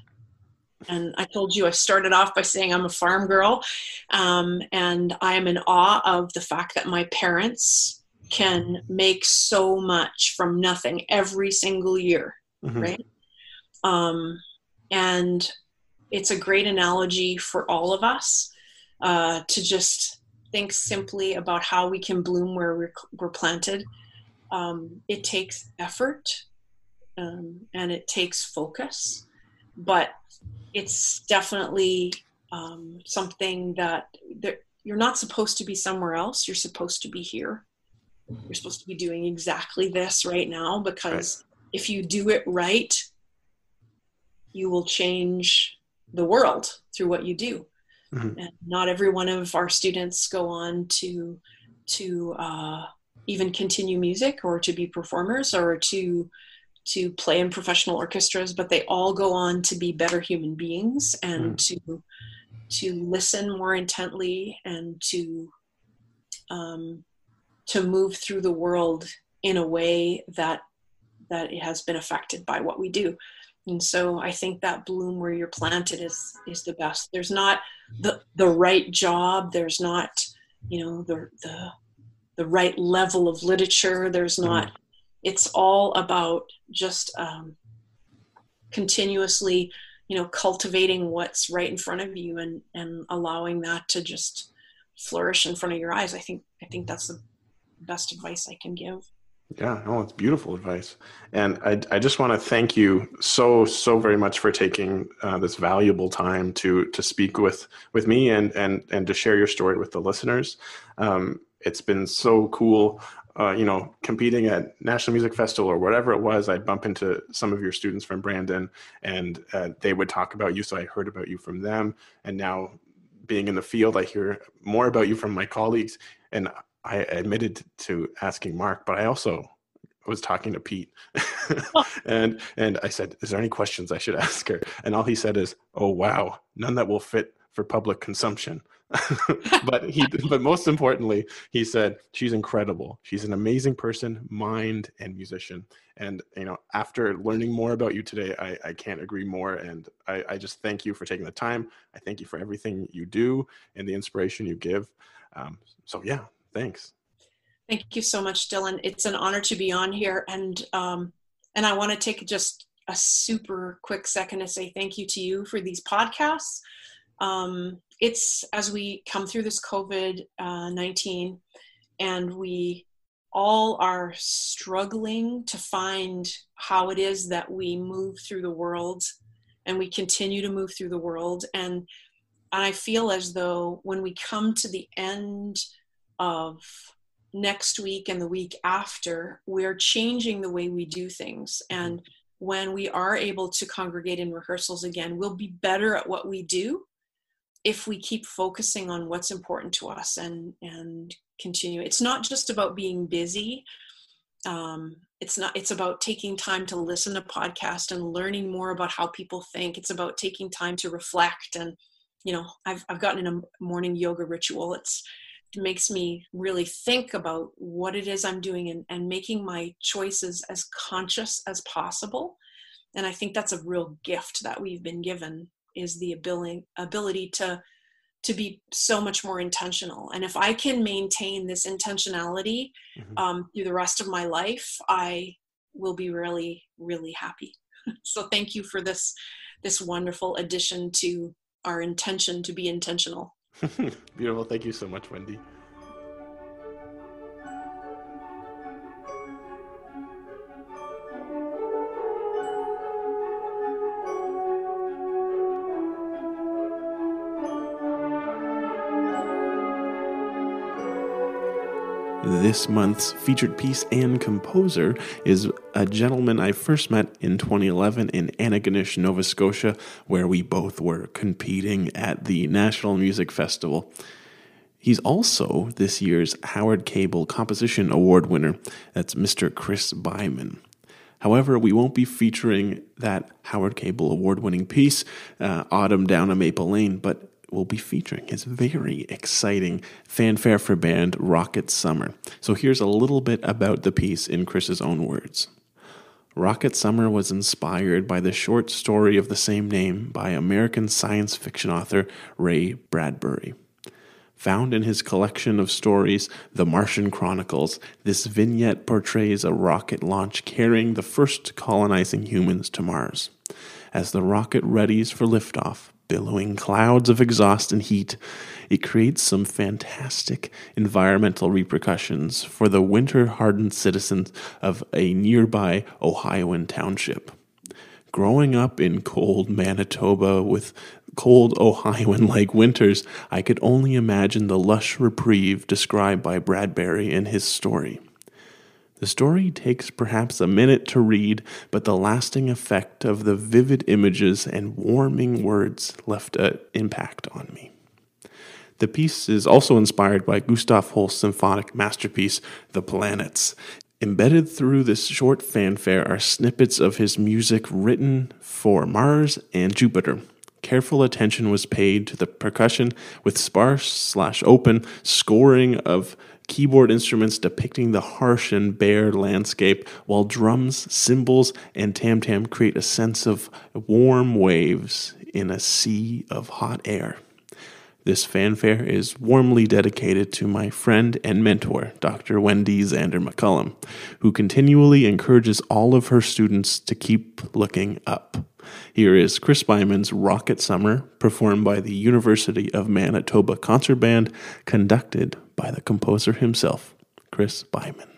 And I told you I started off by saying I'm a farm girl, um, and I am in awe of the fact that my parents can make so much from nothing every single year, mm-hmm. right? Um, and it's a great analogy for all of us uh, to just think simply about how we can bloom where we're, we're planted. Um, it takes effort um, and it takes focus, but it's definitely um, something that, that you're not supposed to be somewhere else. You're supposed to be here. You're supposed to be doing exactly this right now because right. if you do it right, you will change the world through what you do. Mm-hmm. And not every one of our students go on to to uh, even continue music or to be performers or to to play in professional orchestras, but they all go on to be better human beings and mm. to to listen more intently and to um, to move through the world in a way that that it has been affected by what we do. And so I think that bloom where you're planted is is the best. There's not the the right job. There's not you know the the the right level of literature. There's not. Mm it's all about just um, continuously you know cultivating what's right in front of you and and allowing that to just flourish in front of your eyes i think i think that's the best advice i can give yeah no it's beautiful advice and i, I just want to thank you so so very much for taking uh, this valuable time to to speak with with me and and and to share your story with the listeners um, it's been so cool uh, you know, competing at National Music Festival or whatever it was, I'd bump into some of your students from Brandon and uh, they would talk about you. So I heard about you from them. And now being in the field, I hear more about you from my colleagues. And I admitted to asking Mark, but I also was talking to Pete. and and I said, Is there any questions I should ask her? And all he said is, Oh wow, none that will fit for public consumption. but he but most importantly he said she's incredible she's an amazing person mind and musician and you know after learning more about you today i, I can't agree more and I, I just thank you for taking the time i thank you for everything you do and the inspiration you give um, so yeah thanks thank you so much dylan it's an honor to be on here and um, and i want to take just a super quick second to say thank you to you for these podcasts um, it's as we come through this COVID uh, 19 and we all are struggling to find how it is that we move through the world and we continue to move through the world. And, and I feel as though when we come to the end of next week and the week after, we're changing the way we do things. And when we are able to congregate in rehearsals again, we'll be better at what we do if we keep focusing on what's important to us and and continue. It's not just about being busy. Um, it's not it's about taking time to listen to podcast and learning more about how people think. It's about taking time to reflect and you know i've, I've gotten in a morning yoga ritual. It's makes me really think about what it is I'm doing and, and making my choices as conscious as possible. And I think that's a real gift that we've been given is the ability ability to to be so much more intentional. And if I can maintain this intentionality mm-hmm. um, through the rest of my life, I will be really, really happy. so thank you for this this wonderful addition to our intention to be intentional. Beautiful. Thank you so much, Wendy. This month's featured piece and composer is a gentleman I first met in 2011 in Antigonish, Nova Scotia, where we both were competing at the National Music Festival. He's also this year's Howard Cable Composition Award winner. That's Mr. Chris Byman. However, we won't be featuring that Howard Cable award winning piece, uh, Autumn Down a Maple Lane, but will be featuring his very exciting fanfare for band Rocket Summer. So here's a little bit about the piece in Chris's own words. Rocket Summer was inspired by the short story of the same name by American science fiction author Ray Bradbury. Found in his collection of stories, The Martian Chronicles, this vignette portrays a rocket launch carrying the first colonizing humans to Mars. As the rocket readies for liftoff, billowing clouds of exhaust and heat, it creates some fantastic environmental repercussions for the winter hardened citizens of a nearby Ohioan township. Growing up in cold Manitoba with cold Ohioan like winters, I could only imagine the lush reprieve described by Bradbury in his story. The story takes perhaps a minute to read, but the lasting effect of the vivid images and warming words left an impact on me. The piece is also inspired by Gustav Holst's symphonic masterpiece, The Planets. Embedded through this short fanfare are snippets of his music written for Mars and Jupiter. Careful attention was paid to the percussion with sparse slash open scoring of keyboard instruments depicting the harsh and bare landscape, while drums, cymbals, and tam tam create a sense of warm waves in a sea of hot air. This fanfare is warmly dedicated to my friend and mentor, Dr. Wendy Zander McCallum, who continually encourages all of her students to keep looking up. Here is Chris Byman's Rocket Summer, performed by the University of Manitoba Concert Band, conducted by the composer himself, Chris Byman.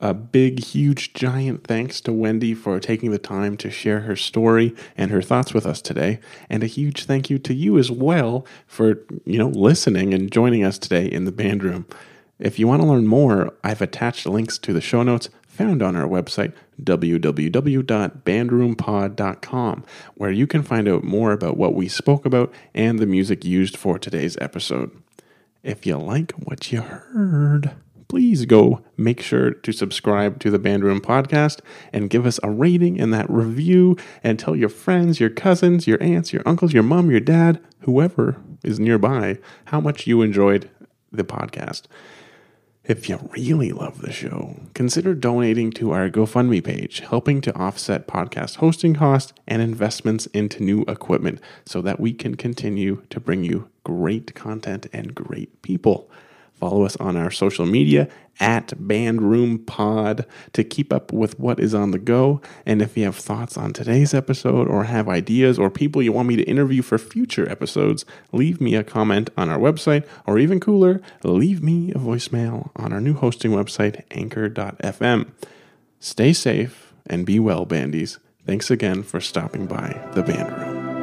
A big, huge, giant thanks to Wendy for taking the time to share her story and her thoughts with us today. And a huge thank you to you as well for, you know, listening and joining us today in the band room. If you want to learn more, I've attached links to the show notes found on our website, www.bandroompod.com, where you can find out more about what we spoke about and the music used for today's episode. If you like what you heard, please go make sure to subscribe to the Bandroom podcast and give us a rating and that review and tell your friends, your cousins, your aunts, your uncles, your mom, your dad, whoever is nearby, how much you enjoyed the podcast. If you really love the show, consider donating to our GoFundMe page, helping to offset podcast hosting costs and investments into new equipment so that we can continue to bring you great content and great people. Follow us on our social media at BandroomPod to keep up with what is on the go. And if you have thoughts on today's episode or have ideas or people you want me to interview for future episodes, leave me a comment on our website, or even cooler, leave me a voicemail on our new hosting website, anchor.fm. Stay safe and be well, bandies. Thanks again for stopping by the band room.